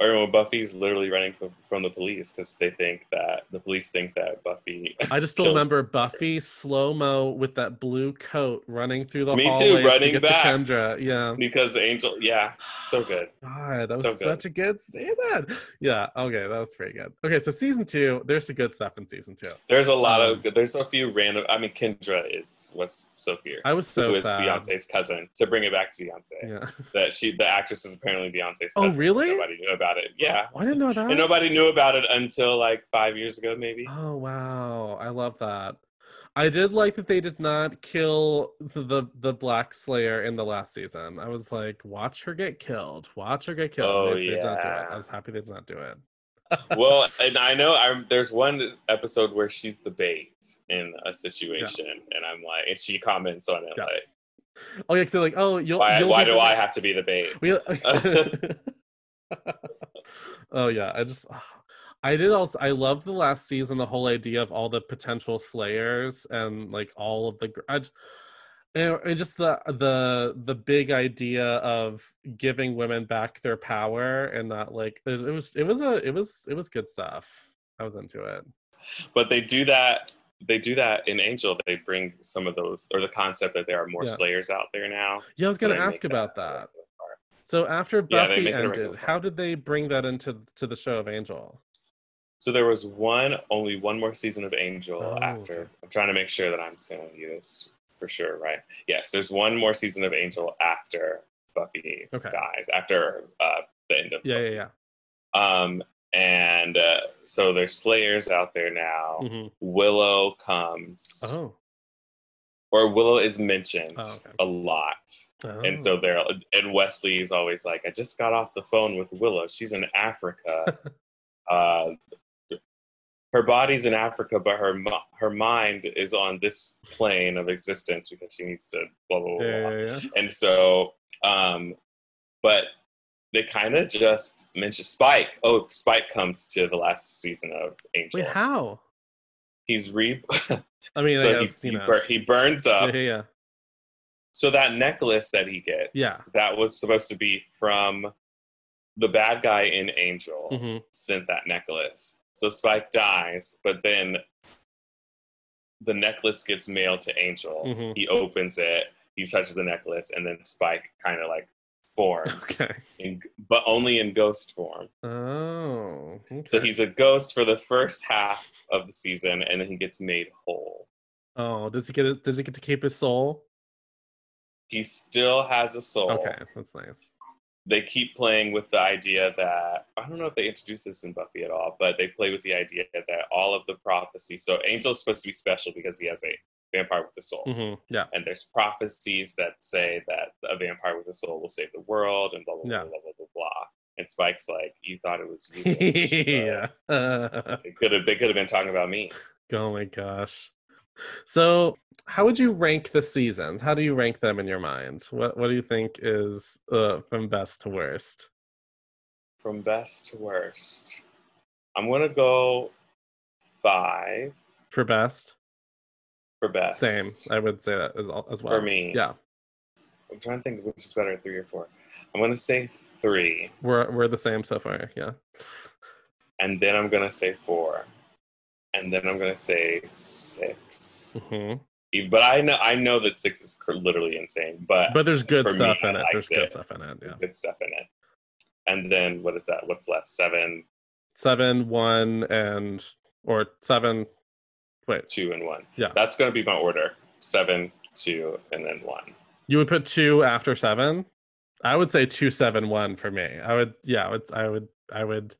Speaker 2: Or Buffy's literally running from, from the police because they think that the police think that Buffy.
Speaker 1: I just still remember Buffy slow mo with that blue coat running through the
Speaker 2: Me too,
Speaker 1: hallways to get
Speaker 2: back.
Speaker 1: to Kendra. Yeah,
Speaker 2: because Angel. Yeah, so good.
Speaker 1: God, that was
Speaker 2: So good.
Speaker 1: such a good season. Yeah, okay, that was pretty good. Okay, so season two, there's some good stuff in season two.
Speaker 2: There's a lot
Speaker 1: Um,
Speaker 2: of there's a few random. I mean, Kendra is what's so fierce.
Speaker 1: I was so
Speaker 2: who is
Speaker 1: sad.
Speaker 2: Beyonce's cousin. To bring it back to Beyonce,
Speaker 1: Yeah.
Speaker 2: that she the actress is apparently Beyonce's.
Speaker 1: Oh,
Speaker 2: cousin.
Speaker 1: really?
Speaker 2: Nobody knew about it. Yeah,
Speaker 1: I didn't know that.
Speaker 2: and nobody knew about it until like five years ago, maybe.
Speaker 1: Oh wow, I love that. I did like that they did not kill the, the the Black Slayer in the last season. I was like, watch her get killed. Watch her get killed.
Speaker 2: Oh,
Speaker 1: they, they did not do it.
Speaker 2: yeah.
Speaker 1: I was happy they did not do it.
Speaker 2: well, and I know I, there's one episode where she's the bait in a situation, and I'm like, and she comments on it
Speaker 1: Yeah.
Speaker 2: like,
Speaker 1: Oh yeah, they're like, oh, you'll.
Speaker 2: why,
Speaker 1: you'll
Speaker 2: why do I have to be the bait?
Speaker 1: Oh yeah, I just I did also I loved the last season the whole idea of all the potential slayers and like all of the I just, and, just the the the big idea of giving women back their power and not like it was it was a it was it was good stuff. I was into it.
Speaker 2: but they do that they do that in angel they bring some of those or the concept that there are more
Speaker 1: Yeah.
Speaker 2: slayers out there now
Speaker 1: Yeah, I was gonna
Speaker 2: they
Speaker 1: ask about that. So after Buffy
Speaker 2: it
Speaker 1: ended, how did they bring that into to the show of Angel?
Speaker 2: so there was one only one more season of angel
Speaker 1: Oh,
Speaker 2: after i'm trying to make sure that i'm telling you this for sure right yes there's one more season of angel after buffy
Speaker 1: Okay.
Speaker 2: dies after uh, the end of
Speaker 1: Yeah, yeah, yeah.
Speaker 2: um and uh, so there's slayers out there now
Speaker 1: Mhm.
Speaker 2: willow comes
Speaker 1: Oh.
Speaker 2: Or willow is mentioned
Speaker 1: Oh, okay.
Speaker 2: a lot
Speaker 1: Oh.
Speaker 2: and so there and wesley is always like i just got off the phone with willow she's in africa uh her body's in africa but her her mind is on this plane of existence because she needs to blah blah blah,
Speaker 1: Yeah, yeah, yeah.
Speaker 2: and so um but they kind of just mention spike oh spike comes to the last season of angel
Speaker 1: Wait, how?
Speaker 2: He's re
Speaker 1: I mean,
Speaker 2: so
Speaker 1: I
Speaker 2: he,
Speaker 1: guess you
Speaker 2: he,
Speaker 1: know.
Speaker 2: bur- he burns up
Speaker 1: yeah, yeah.
Speaker 2: so that necklace that he gets,
Speaker 1: Yeah.
Speaker 2: that was supposed to be from the bad guy in Angel
Speaker 1: Mhm.
Speaker 2: sent that necklace. So Spike dies, but then the necklace gets mailed to Angel.
Speaker 1: Mhm.
Speaker 2: He opens it, he touches the necklace, and then Spike kind of like forms,
Speaker 1: Okay.
Speaker 2: in, but only in ghost form.
Speaker 1: Oh. Okay.
Speaker 2: So he's a ghost for the first half of the season, and then he gets made whole.
Speaker 1: Oh, does he get? His, does he get to keep his soul?
Speaker 2: He still has a soul.
Speaker 1: Okay, that's nice.
Speaker 2: they keep playing with the idea that I don't know if they introduced this in Buffy at all, but they play with the idea that all of the prophecy. So Angel's supposed to be special because he has a vampire with a soul,
Speaker 1: hmm Yeah.
Speaker 2: and there's prophecies that say that a vampire with a soul will save the world, and blah blah
Speaker 1: Yeah.
Speaker 2: blah blah blah blah. blah. And Spike's like, "You thought it was you."
Speaker 1: yeah.
Speaker 2: It could have. They could have been talking about me.
Speaker 1: oh my gosh. So, how would you rank the seasons? How do you rank them in your mind? What What do you think is uh, from best to worst?
Speaker 2: From best to worst, I'm gonna go five
Speaker 1: For best,
Speaker 2: for best.
Speaker 1: same. I would say that as, as well.
Speaker 2: For me.
Speaker 1: yeah,
Speaker 2: I'm trying to think which is better, three or four. I'm gonna say three,
Speaker 1: we're we're the same so far. Yeah.
Speaker 2: and then I'm gonna say four, and then I'm gonna say six.
Speaker 1: hmm
Speaker 2: E- But I know I know that six is literally insane. But
Speaker 1: But there's good
Speaker 2: for me,
Speaker 1: stuff
Speaker 2: I
Speaker 1: in it. There's good stuff in it. Yeah.
Speaker 2: Good stuff in it. And then what is that? What's left? Seven,
Speaker 1: Seven, one, and or seven. Wait,
Speaker 2: two, and one.
Speaker 1: Yeah.
Speaker 2: That's gonna be my order. Seven, two, and then one.
Speaker 1: you would put two after seven. I would say two, seven, one for me. I would. Yeah. I would. I would. I would.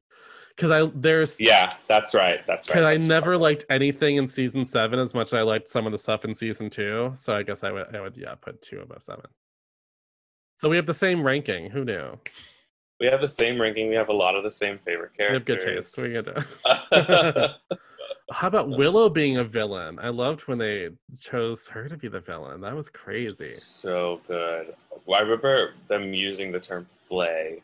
Speaker 1: Because I there's
Speaker 2: Yeah, that's right. That's right.
Speaker 1: Because I
Speaker 2: That's
Speaker 1: never liked anything in season seven as much as I liked some of the stuff in season two. So I guess I would, I would, yeah, put two above seven. So we have the same ranking. Who knew?
Speaker 2: We have the same ranking. We have a lot of the same favorite
Speaker 1: We have
Speaker 2: characters.
Speaker 1: good taste. We get How about Willow being a villain? I loved when they chose her to be the villain. That was crazy.
Speaker 2: so good. Well, I remember them using the term "flay"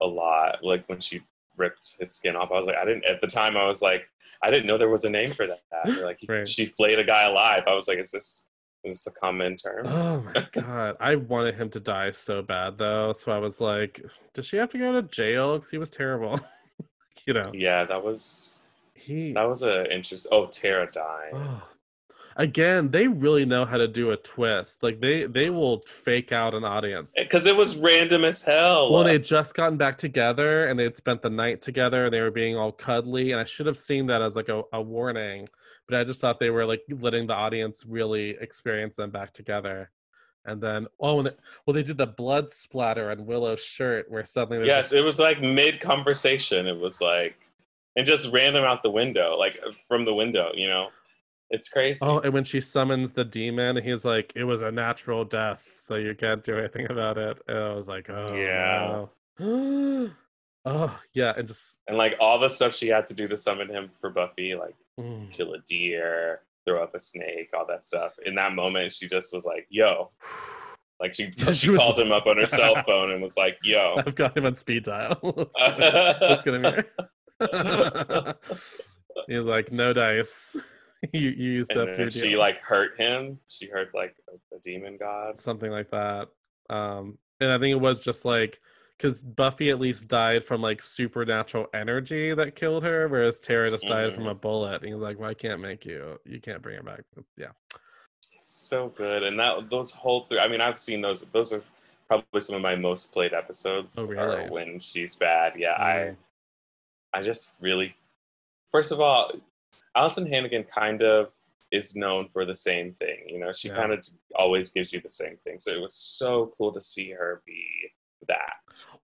Speaker 2: a lot, like when she ripped his skin off. I was like, I didn't at the time. I was like, I didn't know there was a name for that. Like,
Speaker 1: Right.
Speaker 2: she flayed a guy alive. I was like, is this is this a common term?
Speaker 1: Oh my god, I wanted him to die so bad though. So I was like, does she have to go to jail? Because he was terrible. you know,
Speaker 2: yeah, that was
Speaker 1: he
Speaker 2: that was an interest. Oh, Tara dying.
Speaker 1: Oh, again, they really know how to do a twist. Like they they will fake out an audience.
Speaker 2: Eh, because it was random as hell.
Speaker 1: Well, they had just gotten back together and they had spent the night together and they were being all cuddly. And I should have seen that as like a, a warning, but I just thought they were like letting the audience really experience them back together. And then, oh, and they, well, they did the blood splatter on Willow's shirt where suddenly
Speaker 2: yes,
Speaker 1: just-
Speaker 2: it was like mid conversation. It was like, and just ran them out the window, like from the window. You know, it's crazy.
Speaker 1: Oh, and when she summons the demon, he's like, "It was a natural death, so you can't do anything about it." And I was like, "Oh,
Speaker 2: Yeah.
Speaker 1: no. oh, yeah." And just
Speaker 2: and like all the stuff she had to do to summon him for Buffy, like
Speaker 1: mm,
Speaker 2: kill a deer, throw up a snake, all that stuff. In that moment, she just was like, "Yo." Like she,
Speaker 1: She
Speaker 2: she
Speaker 1: was-
Speaker 2: called him up on her cell phone and was like, "Yo."
Speaker 1: I've got him on speed dial. Let's get- let's get him here. he's like, "No dice. you, you used
Speaker 2: And
Speaker 1: up your
Speaker 2: she
Speaker 1: deal."
Speaker 2: like hurt him. She hurt like a, a demon god.
Speaker 1: something like that. Um, and I think it was just like because Buffy at least died from like supernatural energy that killed her, whereas Tara just died from
Speaker 2: Mhm.
Speaker 1: a bullet. And he's like, "Well, I can't make you. You can't bring her back." Yeah,
Speaker 2: so good and that those whole three i mean i've seen those those are probably some of my most played episodes
Speaker 1: Oh,
Speaker 2: are
Speaker 1: really?
Speaker 2: when she's bad yeah
Speaker 1: Mm.
Speaker 2: i i just really first of all alyson hannigan kind of is known for the same thing you know she
Speaker 1: Yeah.
Speaker 2: kind of always gives you the same thing so it was so cool to see her be that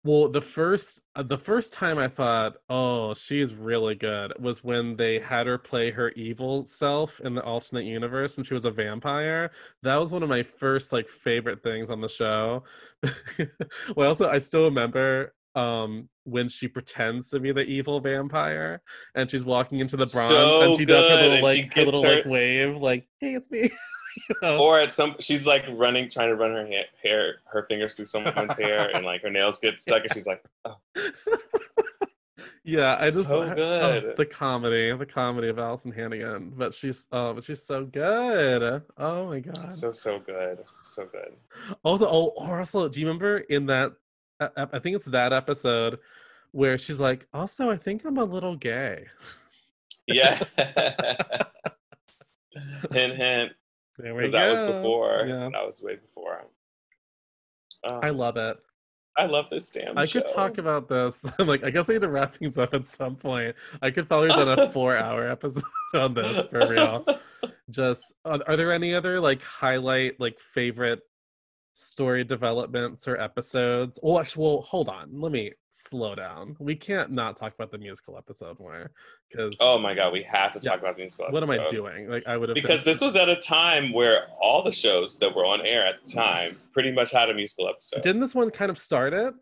Speaker 1: Well, the first uh, the first time I thought, "Oh, she's really good," was when they had her play her evil self in the alternate universe, and she was a vampire. That was one of my first like favorite things on the show. well, also I still remember um when she pretends to be the evil vampire and she's walking into the bronze
Speaker 2: So
Speaker 1: and she does her little like her little
Speaker 2: gets
Speaker 1: like wave like hey it's me you know?
Speaker 2: or at some she's like running trying to run her ha- hair her fingers through someone's hair and like her nails get stuck and she's like oh.
Speaker 1: Yeah, I just
Speaker 2: So
Speaker 1: oh,
Speaker 2: good.
Speaker 1: the comedy, the comedy of Alyson Hannigan, but she's oh, but she's so good. Oh my god.
Speaker 2: so so good so good
Speaker 1: Also, oh, or also, do you remember in that? I think it's that episode where she's like, "Also, I think I'm a little gay."
Speaker 2: Yeah. hint, hint.
Speaker 1: There we
Speaker 2: Because that was before.
Speaker 1: Yeah.
Speaker 2: That was way before. Um,
Speaker 1: I love it.
Speaker 2: I love this damn
Speaker 1: I
Speaker 2: show.
Speaker 1: could talk about this. I'm like, I guess I need to wrap things up at some point. I could probably done a four-hour episode on this for real. Just, are there any other like highlight, like favorite story developments or episodes. Well, actually, well, hold on. Let me slow down. We can't not talk about the musical episode more because
Speaker 2: Oh my god, we have to
Speaker 1: Yeah.
Speaker 2: talk about the musical
Speaker 1: what am I doing? Like I would have
Speaker 2: Because
Speaker 1: been,
Speaker 2: this was at a time where all the shows that were on air at the time pretty much had a musical episode.
Speaker 1: didn't this one kind of start it?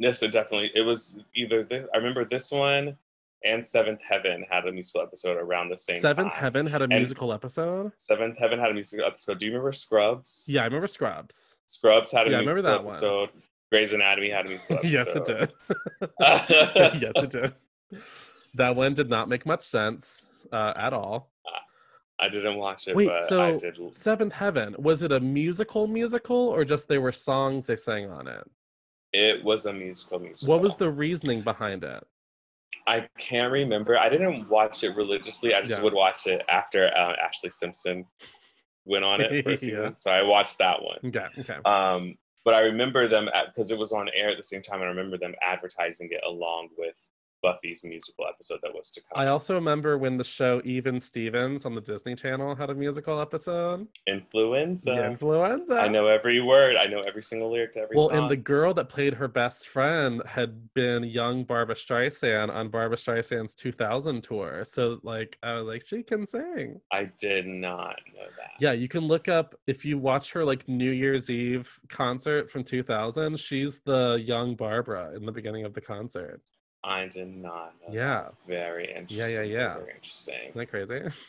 Speaker 2: Yes, it definitely. It was either this. I remember this one and Seventh Heaven had a musical episode around the same
Speaker 1: Seventh
Speaker 2: time.
Speaker 1: Heaven had a
Speaker 2: And
Speaker 1: musical episode.
Speaker 2: Seventh Heaven had a musical episode. Do you remember Scrubs?
Speaker 1: Yeah, I remember Scrubs.
Speaker 2: Scrubs had a
Speaker 1: Yeah,
Speaker 2: musical
Speaker 1: remember that one.
Speaker 2: episode. Grey's Anatomy had a musical episode.
Speaker 1: yes, it did. yes, it did. That one did not make much sense uh, at all.
Speaker 2: I didn't watch it,
Speaker 1: Wait,
Speaker 2: but I
Speaker 1: so
Speaker 2: did.
Speaker 1: Seventh Heaven was it a musical musical or just they were songs they sang on it?
Speaker 2: It was a musical musical.
Speaker 1: What was the reasoning behind it?
Speaker 2: I can't remember. I didn't watch it religiously. I just
Speaker 1: Yeah.
Speaker 2: would watch it after uh, Ashlee Simpson went on it for a
Speaker 1: Yeah.
Speaker 2: So I watched that one.
Speaker 1: Okay, okay.
Speaker 2: Um, but I remember them because it was on air at the same time. I remember them advertising it along with Buffy's musical episode that was to come.
Speaker 1: I also remember when the show Even Stevens on the Disney Channel had a musical episode.
Speaker 2: Influenza.
Speaker 1: Influenza.
Speaker 2: I know every word. I know every single lyric to every
Speaker 1: Well,
Speaker 2: song.
Speaker 1: Well, and the girl that played her best friend had been young Barbra Streisand on Barbra Streisand's 2000 tour. So, like, I was like, she can sing.
Speaker 2: I did not know that.
Speaker 1: Yeah, you can look up if you watch her like New Year's Eve concert from 2000. She's the young Barbra in the beginning of the concert.
Speaker 2: I did not know.
Speaker 1: Yeah.
Speaker 2: that. Very interesting.
Speaker 1: yeah, yeah. yeah.
Speaker 2: Very interesting.
Speaker 1: Isn't that crazy?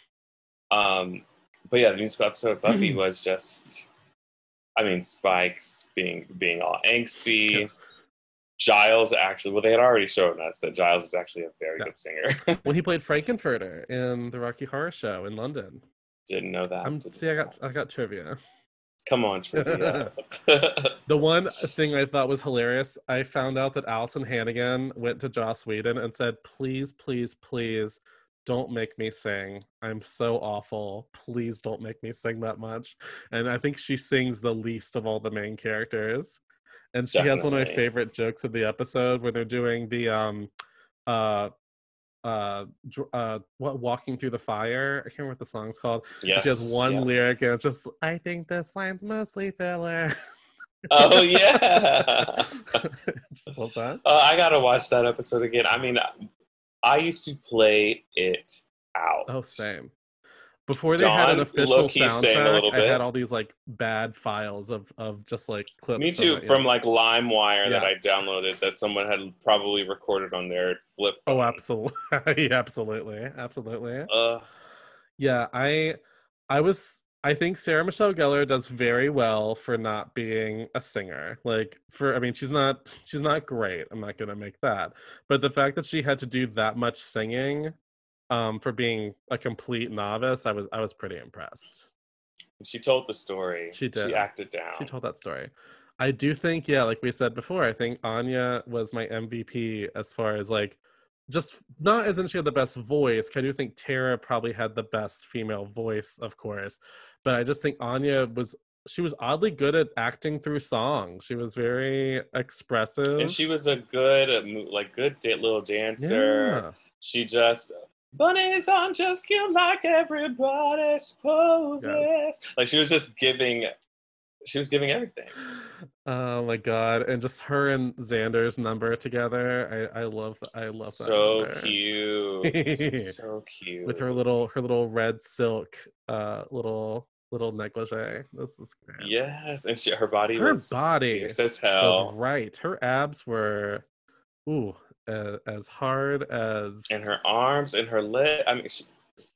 Speaker 2: Um, but yeah, the musical episode of Buffy was just, I mean, Spike's being being all angsty. Giles actually, well, they had already shown us that Giles is actually a very
Speaker 1: Yeah.
Speaker 2: good singer.
Speaker 1: well, he played Frank-N-Furter in the Rocky Horror Show in London.
Speaker 2: Didn't know that.
Speaker 1: I'm
Speaker 2: Didn't
Speaker 1: see, I got I got trivia.
Speaker 2: Come on, trivia.
Speaker 1: The one thing I thought was hilarious, I found out that Alyson Hannigan went to Joss Whedon and said, "Please, please, please, don't make me sing. I'm so awful. Please don't make me sing that much." And I think she sings the least of all the main characters. And she has one of my favorite jokes of the episode where they're doing the um uh uh, uh what walking through the fire i can't remember what the song's called she has one
Speaker 2: yeah.
Speaker 1: lyric and it's just i think this line's mostly filler
Speaker 2: oh yeah.
Speaker 1: just love that
Speaker 2: Uh, I gotta watch that episode again. I mean, I used to play it out.
Speaker 1: oh same before they had an official
Speaker 2: low-key sang a
Speaker 1: soundtrack i had all these like bad files of of just like clips
Speaker 2: Me too, from
Speaker 1: yeah.
Speaker 2: like LimeWire that I downloaded that someone had probably recorded on their flip
Speaker 1: oh
Speaker 2: phone.
Speaker 1: absolutely absolutely absolutely
Speaker 2: Uh,
Speaker 1: Yeah, I I was I think Sarah Michelle Gellar does very well for not being a singer. Like for I mean she's not she's not great. I'm not going to make that. But the fact that she had to do that much singing um for being a complete novice, I was I was pretty impressed.
Speaker 2: she told the story.
Speaker 1: She did.
Speaker 2: She acted down.
Speaker 1: She told that story. I do think, yeah, like we said before, I think Anya was my MVP as far as like just not as in she had the best voice. I do think Tara probably had the best female voice, of course. But I just think Anya was she was oddly good at acting through songs. She was very expressive.
Speaker 2: and she was a good, uh, like, good little dancer.
Speaker 1: Yeah.
Speaker 2: She just bunnies aren't just cute like everybody supposes. Like she was just giving, she was giving everything.
Speaker 1: Oh my god! And just her and Xander's number together, I I love I love that.
Speaker 2: So
Speaker 1: number.
Speaker 2: cute, so cute.
Speaker 1: with her little her little red silk uh little little negligee. This is great.
Speaker 2: Yes, and she, her body
Speaker 1: her
Speaker 2: was
Speaker 1: body
Speaker 2: fierce as
Speaker 1: was
Speaker 2: hell,
Speaker 1: right. Her abs were ooh uh, as hard as.
Speaker 2: and her arms and her leg. I mean, she,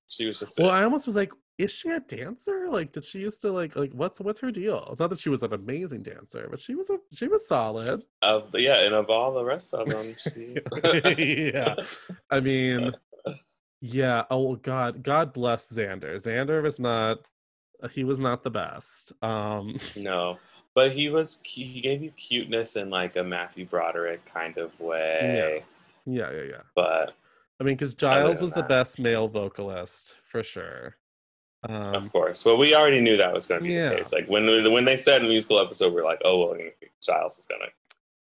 Speaker 2: she was just.
Speaker 1: well, I almost was like, is she a dancer? Like, did she used to like like what's what's her deal? Not that she was an amazing dancer, but she was a she was solid.
Speaker 2: of yeah, and of all the rest of them, she.
Speaker 1: yeah, I mean, yeah. Oh God, God bless Xander. Xander was not. He was not the best. Um,
Speaker 2: No, but he was he gave you cuteness in like a Matthew Broderick kind of way.
Speaker 1: yeah, yeah, yeah.
Speaker 2: But
Speaker 1: I mean, because Giles was the best male vocalist for sure. Um,
Speaker 2: of course, Well, we already knew that was going to be
Speaker 1: Yeah.
Speaker 2: the case. Like when when they said in the musical episode, we're like, oh well, Giles is going to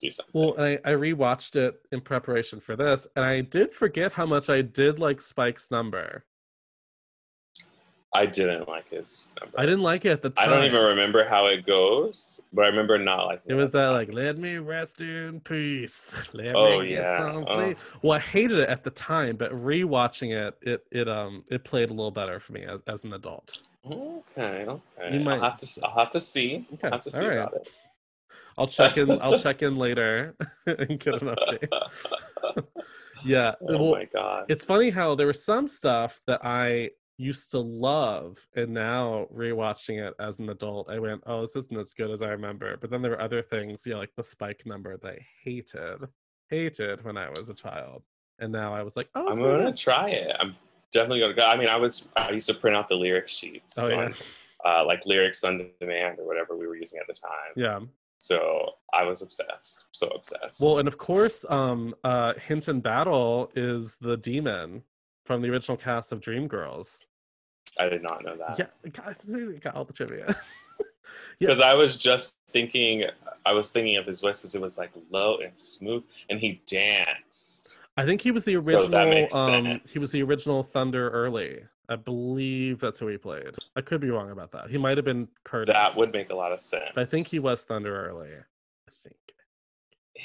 Speaker 2: do something.
Speaker 1: well, I, I rewatched it in preparation for this, and I did forget how much I did like Spike's number.
Speaker 2: I didn't like his number.
Speaker 1: I didn't like it at the time.
Speaker 2: I don't even remember how it goes, but I remember not liking
Speaker 1: It
Speaker 2: it.
Speaker 1: was that like, let me rest in peace. Let
Speaker 2: Oh,
Speaker 1: me get
Speaker 2: yeah.
Speaker 1: some
Speaker 2: Oh.
Speaker 1: Well, I hated it at the time, but rewatching it, it it um it played a little better for me as, as an adult.
Speaker 2: Okay, okay.
Speaker 1: You might-
Speaker 2: I'll have to. I'll have to see.
Speaker 1: Okay,
Speaker 2: I'll have to see
Speaker 1: right.
Speaker 2: about it.
Speaker 1: I'll check in. I'll check in later and get an update. yeah.
Speaker 2: Oh
Speaker 1: well,
Speaker 2: my god.
Speaker 1: It's funny how there was some stuff that I used to love, and now rewatching it as an adult, I went, "Oh, this isn't as good as I remember." But then there were other things, yeah, like the Spike number that I hated, hated when I was a child, and now I was like, "Oh,
Speaker 2: I'm gonna
Speaker 1: good."
Speaker 2: try it. I'm definitely gonna go. I mean, I was. I used to print out the lyric sheets.
Speaker 1: Oh, yeah.
Speaker 2: on, uh, like lyrics on demand or whatever we were using at the time.
Speaker 1: Yeah.
Speaker 2: So I was obsessed. So obsessed.
Speaker 1: Well, and of course, um, uh, Hinton Battle is the demon from the original cast of Dreamgirls.
Speaker 2: I did not know that.
Speaker 1: Yeah, got, got all the trivia.
Speaker 2: Because I was just thinking, I was thinking of his voice because it was like low and smooth, and he danced.
Speaker 1: I think he was the
Speaker 2: So that
Speaker 1: original.
Speaker 2: makes
Speaker 1: um, he was the original Thunder Early. I believe that's who he played. I could be wrong about that. He might have been Curtis.
Speaker 2: That would make a lot of sense.
Speaker 1: But I think he was Thunder Early. I think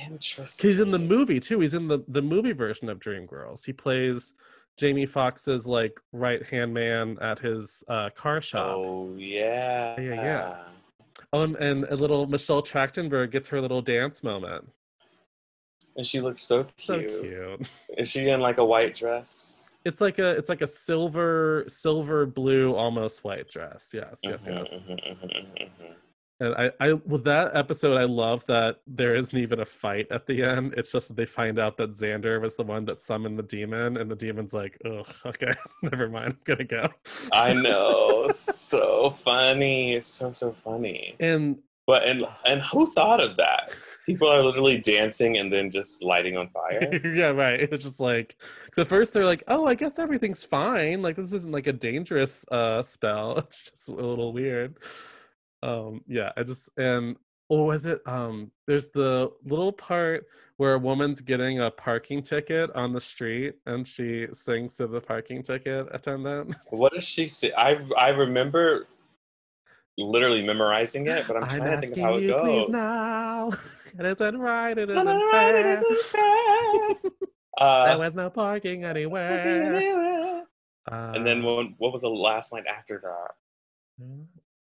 Speaker 2: Interesting.
Speaker 1: he's in the movie too. He's in the the movie version of Dreamgirls. He plays Jamie Foxx's like right hand man at his uh, car shop.
Speaker 2: Oh yeah.
Speaker 1: Yeah, yeah. Oh, and, and a little Michelle Trachtenberg gets her little dance moment.
Speaker 2: And she looks so cute.
Speaker 1: So
Speaker 2: cute. Is she in like a white dress?
Speaker 1: It's like a it's like a silver silver blue almost white dress. Yes, yes,
Speaker 2: Mhm,
Speaker 1: yes.
Speaker 2: mhm, mhm, mhm.
Speaker 1: And I, I with that episode, I love that there isn't even a fight at the end. It's just that they find out that Xander was the one that summoned the demon, and the demon's like, "Ugh, okay, never mind, I'm gonna go."
Speaker 2: I know. so funny. So so funny.
Speaker 1: And
Speaker 2: But and and who thought of that? People are literally dancing and then just lighting on fire.
Speaker 1: yeah, right. It was just like at first they're like, "Oh, I guess everything's fine. Like this isn't like a dangerous uh spell. It's just a little weird." Um, yeah, I just and or was it um? There's the little part where a woman's getting a parking ticket on the street and she sings to the parking ticket attendant.
Speaker 2: What does she say? I I remember literally memorizing it, but I'm trying to think of how it
Speaker 1: you
Speaker 2: goes.
Speaker 1: please now. It isn't right. It isn't
Speaker 2: right, it
Speaker 1: fair.
Speaker 2: isn't fair. Uh,
Speaker 1: there was no parking anywhere.
Speaker 2: and then
Speaker 1: Uh,
Speaker 2: what, what was the last line after that?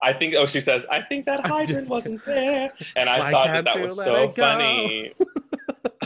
Speaker 2: I think. Oh, she says, "I think that hydrant wasn't there," and I
Speaker 1: Why
Speaker 2: thought that that was so funny.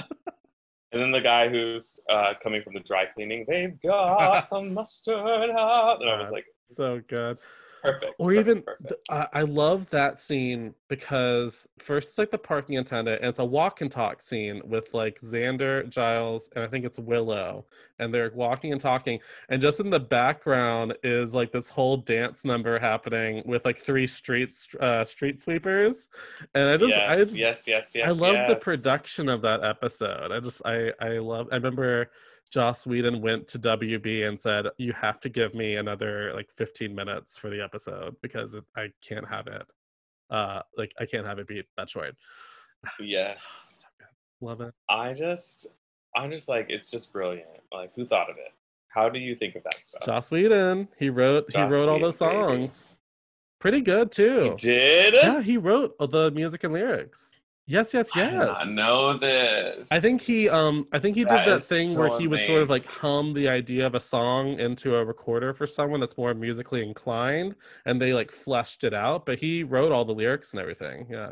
Speaker 2: and then the guy who's uh, coming from the dry cleaning, they've got the mustard out, and I was like,
Speaker 1: so good.
Speaker 2: Perfect.
Speaker 1: Or
Speaker 2: perfect,
Speaker 1: even,
Speaker 2: perfect.
Speaker 1: th- I I love that scene because first it's like the parking attendant, and it's a walk and talk scene with like Xander, Giles, and I think it's Willow, and they're walking and talking, and just in the background is like this whole dance number happening with like three streets, uh, street sweepers, and I just, I
Speaker 2: yes,
Speaker 1: just,
Speaker 2: yes, yes, yes.
Speaker 1: I love the production of that episode. I just I I love I remember Joss Whedon went to WB and said, "You have to give me another like 15 minutes for the episode because I can't have it. Uh, like I can't have it be that short."
Speaker 2: Yes.
Speaker 1: Love it.
Speaker 2: I just, I'm just like, it's just brilliant. Like, who thought of it? How do you think of that stuff?
Speaker 1: Joss Whedon. He wrote
Speaker 2: Joss
Speaker 1: he wrote all those
Speaker 2: Whedon, baby.
Speaker 1: songs. Pretty good too.
Speaker 2: He did?
Speaker 1: Yeah, he wrote all the music and lyrics. Yes, yes,
Speaker 2: I
Speaker 1: yes.
Speaker 2: not know this.
Speaker 1: I think he um I think he
Speaker 2: That
Speaker 1: did that thing
Speaker 2: so
Speaker 1: where he would sort of like hum the idea of a song into a recorder for someone that's more musically inclined and they like fleshed it out, but he wrote all the lyrics and everything. Yeah.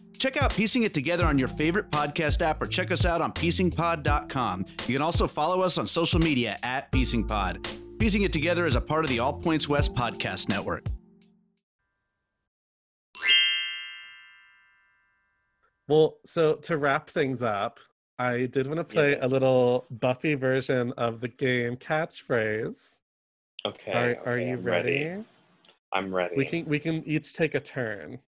Speaker 18: Check out Piecing It Together on your favorite podcast app or check us out on piecingpod.com. You can also follow us on social media at piecingpod. Piecing It Together is a part of the All Points West podcast network.
Speaker 1: Well, so to wrap things up, I did want to play a little Buffy version of the game catchphrase.
Speaker 2: Okay.
Speaker 1: Are, are you ready?
Speaker 2: ready. I'm ready.
Speaker 1: We can we can each take a turn.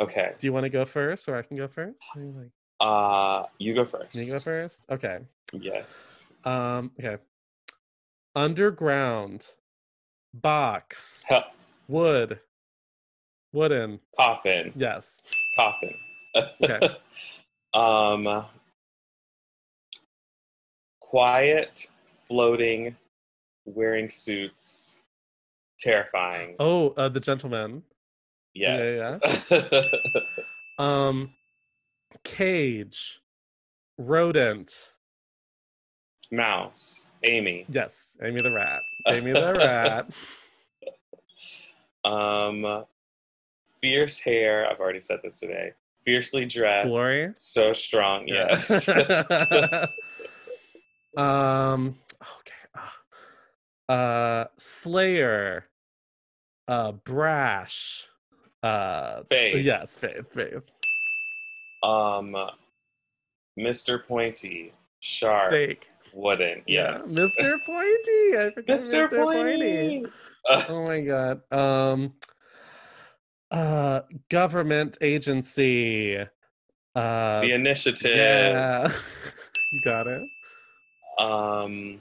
Speaker 2: Okay.
Speaker 1: Do you want to go first, or I can go first? You like?
Speaker 2: Uh, you go first.
Speaker 1: You go first. Okay.
Speaker 2: Yes.
Speaker 1: Um. Okay. Underground. Box. Wood. Wooden.
Speaker 2: coffin.
Speaker 1: Yes.
Speaker 2: Coffin.
Speaker 1: Okay.
Speaker 2: um. Quiet, floating, wearing suits, terrifying.
Speaker 1: Oh, uh, the gentleman.
Speaker 2: Yes.
Speaker 1: Um. Cage. Rodent.
Speaker 2: Mouse. Amy.
Speaker 1: Yes. Amy the rat. Amy the rat.
Speaker 2: Um. Fierce hair. I've already said this today. Fiercely dressed.
Speaker 1: Glory?
Speaker 2: So strong. Yes.
Speaker 1: um. Okay. uh, Uh. Slayer. Uh. Brash. Uh.
Speaker 2: Faith.
Speaker 1: Yes. Faith. Faith.
Speaker 2: um. Mr. Pointy. Sharp.
Speaker 1: Stake.
Speaker 2: Wooden.
Speaker 1: Yeah,
Speaker 2: Yes.
Speaker 1: Mr. Pointy. I forgot
Speaker 2: Mr. Pointy.
Speaker 1: Oh my god. Um uh government agency. Uh
Speaker 2: the initiative.
Speaker 1: Yeah. you got it.
Speaker 2: Um,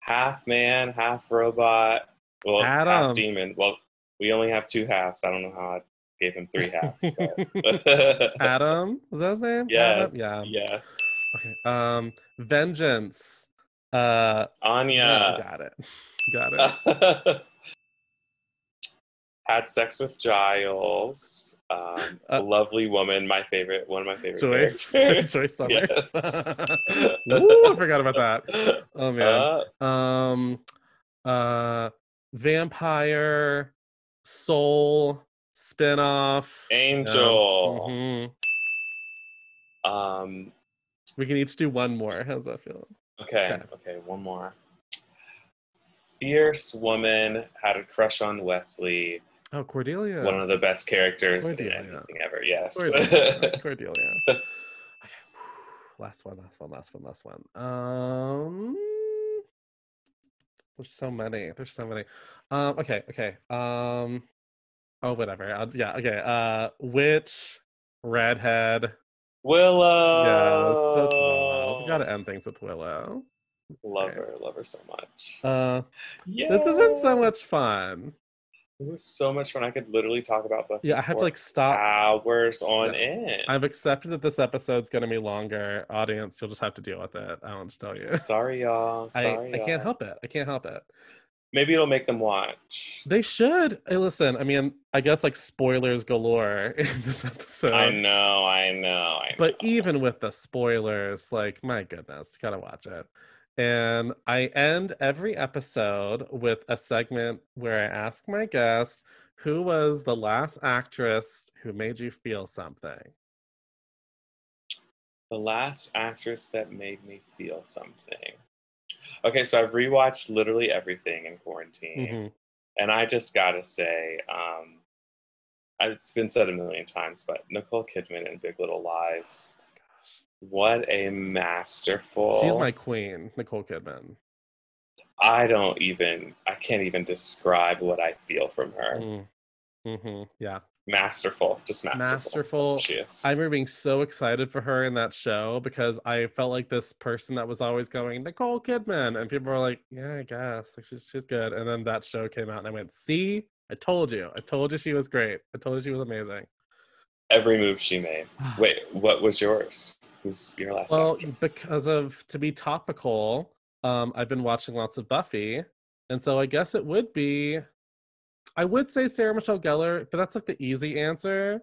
Speaker 2: half man, half robot. Well,
Speaker 1: Adam.
Speaker 2: half demon. Well, we only have two halves. I don't know how I gave him three halves.
Speaker 1: Adam? Was that his name?
Speaker 2: yes.
Speaker 1: Adam? Yeah.
Speaker 2: Yes.
Speaker 1: Okay. Um vengeance. Uh
Speaker 2: Anya.
Speaker 1: got it. Got it.
Speaker 2: Had sex with Giles. Um, a
Speaker 1: Uh,
Speaker 2: lovely woman. My favorite. One of my favorite.
Speaker 1: Joyce. Joyce Summers. Ooh, I forgot about that. Oh man.
Speaker 2: Uh,
Speaker 1: um uh vampire soul spin-off
Speaker 2: Angel.
Speaker 1: Mhm.
Speaker 2: Um,
Speaker 1: we can each do one more how's that feel
Speaker 2: Okay,
Speaker 1: Okay.
Speaker 2: okay, one more. Fierce woman had a crush on Wesley.
Speaker 1: oh cordelia
Speaker 2: One of the best characters
Speaker 1: Cordelia.
Speaker 2: in anything ever. Yes.
Speaker 1: cordelia, cordelia. okay last one last one last one last one um there's so many there's so many um okay okay um oh whatever I'll, yeah okay uh witch redhead
Speaker 2: Willow.
Speaker 1: Yes, just Willow. We gotta end things with Willow.
Speaker 2: Love her, love her so much.
Speaker 1: Uh,
Speaker 2: Yeah.
Speaker 1: this has been so much fun.
Speaker 2: It was so much fun. I could literally talk about Buffy.
Speaker 1: Yeah, I have to like stop.
Speaker 2: hours on
Speaker 1: Yeah.
Speaker 2: end.
Speaker 1: I've accepted that this episode's gonna be longer. Audience, you'll just have to deal with it. I want to tell you.
Speaker 2: Sorry, y'all.
Speaker 1: Sorry, I,
Speaker 2: Sorry,
Speaker 1: I can't help it. I can't help it.
Speaker 2: Maybe it'll make them watch.
Speaker 1: They should. Hey, listen, I mean, I guess like spoilers galore in this episode.
Speaker 2: I know, I know, I know.
Speaker 1: But even with the spoilers, like my goodness, gotta watch it. And I end every episode with a segment where I ask my guests, who was the last actress who made you feel something?
Speaker 2: The last actress that made me feel something. Okay, so I've rewatched literally everything in quarantine.
Speaker 1: Mhm.
Speaker 2: And I just gotta say, um, it's been said a million times, but Nicole Kidman in Big Little Lies. What a masterful.
Speaker 1: She's my queen, Nicole Kidman.
Speaker 2: I don't even, I can't even describe what I feel from her.
Speaker 1: Mm. hmm Yeah.
Speaker 2: Masterful, just masterful.
Speaker 1: Masterful.
Speaker 2: what she is.
Speaker 1: I remember being so excited for her in that show because I felt like this person that was always going Nicole Kidman, and people were like, "Yeah, I guess like she's she's good." And then that show came out, and I went, "See, I told you, I told you she was great. I told you she was amazing."
Speaker 2: Every move she made. Wait, what was yours? Who's your last
Speaker 1: Well,
Speaker 2: actress?
Speaker 1: because of to be topical, um, I've been watching lots of Buffy, and so I guess it would be, I would say Sarah Michelle Gellar, but that's like the easy answer.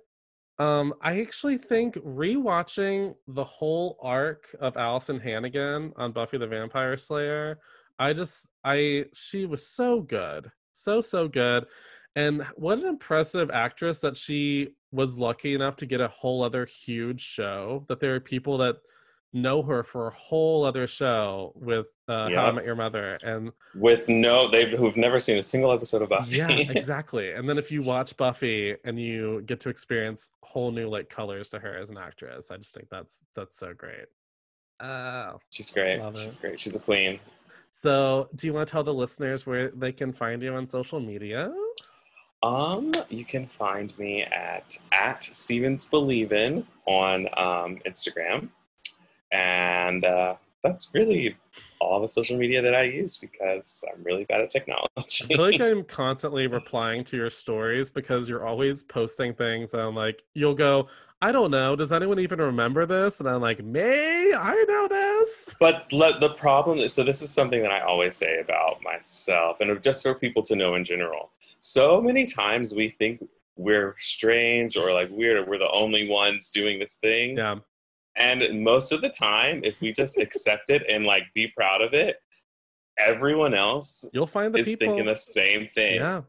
Speaker 1: Um, I actually think rewatching the whole arc of Alyson Hannigan on Buffy the Vampire Slayer, I just I she was so good, so so good, and what an impressive actress that she was lucky enough to get a whole other huge show. That there are people that know her for a whole other show with uh, How I Met Your Mother, and
Speaker 2: With no, they've who've never seen a single episode of Buffy.
Speaker 1: yeah, exactly. And then if you watch Buffy and you get to experience whole new like colors to her as an actress, I just think that's that's so great. Oh,
Speaker 2: She's great. She's great. She's a queen.
Speaker 1: so do you want to tell the listeners where they can find you on social media?
Speaker 2: Um, you can find me at at Stevens Believin on um, Instagram, and uh, that's really all the social media that I use because I'm really bad at technology.
Speaker 1: I feel like I'm constantly replying to your stories because you're always posting things and I'm like, you'll go, I don't know, does anyone even remember this? And I'm like, May, I know this.
Speaker 2: But le- the problem is, so this is something that I always say about myself, and just for people to know in general. So many times we think we're strange or like weird, or we're the only ones doing this thing.
Speaker 1: Yeah.
Speaker 2: And most of the time, if we just accept it and like be proud of it, everyone else
Speaker 1: You'll find the
Speaker 2: is
Speaker 1: people.
Speaker 2: thinking the same thing.
Speaker 1: Yeah.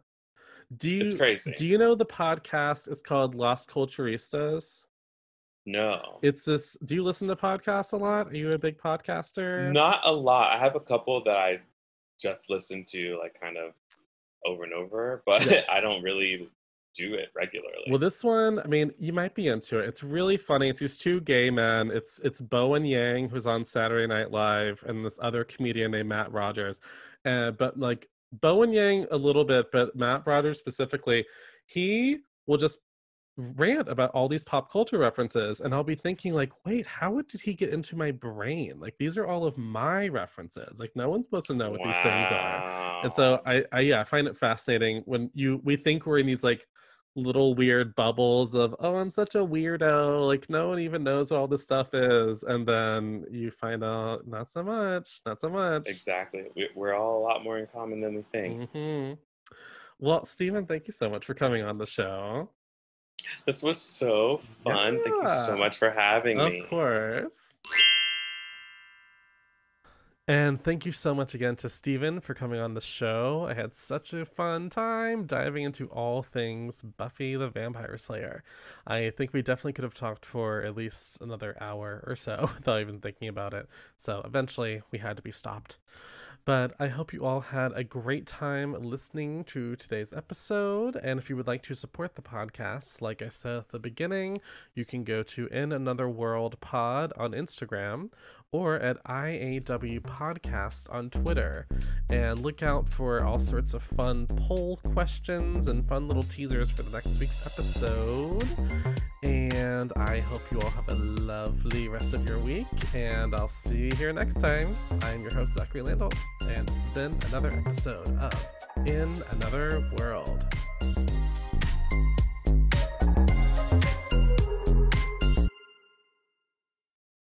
Speaker 1: Do you,
Speaker 2: It's crazy.
Speaker 1: Do you know the podcast It's called Las Culturistas?
Speaker 2: No.
Speaker 1: It's this. Do you listen to podcasts a lot? Are you a big podcaster?
Speaker 2: Not a lot. I have a couple that I just listen to like kind of over and over, but
Speaker 1: Yeah.
Speaker 2: I don't really do it regularly.
Speaker 1: Well, this one, I mean, you might be into it. It's really funny. It's these two gay men. It's it's Bowen Yang, who's on Saturday Night Live, and this other comedian named Matt Rogers. Uh, but like Bowen Yang a little bit, but Matt Rogers specifically, he will just rant about all these pop culture references, and I'll be thinking like, wait, how did he get into my brain? Like these are all of my references. Like no one's supposed to know what these things are. And so I, I yeah, I find it fascinating when you we think we're in these like little weird bubbles of oh i'm such a weirdo like no one even knows what all this stuff is and then you find out not so much not so much
Speaker 2: exactly. We- We're all a lot more in common than we think.
Speaker 1: hmm well stephen thank you so much for coming on the show
Speaker 2: This was so fun. Thank you so much for having
Speaker 1: of
Speaker 2: me.
Speaker 1: Of course and thank you so much again to Steven for coming on the show. I had such a fun time diving into all things Buffy the Vampire Slayer. I think we definitely could have talked for at least another hour or so without even thinking about it. So eventually we had to be stopped. But I hope you all had a great time listening to today's episode. And if you would like to support the podcast, like I said at the beginning, you can go to In Another World Pod on Instagram or at IAW Podcast on Twitter. And look out for all sorts of fun poll questions and fun little teasers for the next week's episode. And I hope you all have a lovely rest of your week. And I'll see you here next time. I'm your host, Zachary Landau, and this has been another episode of In Another World.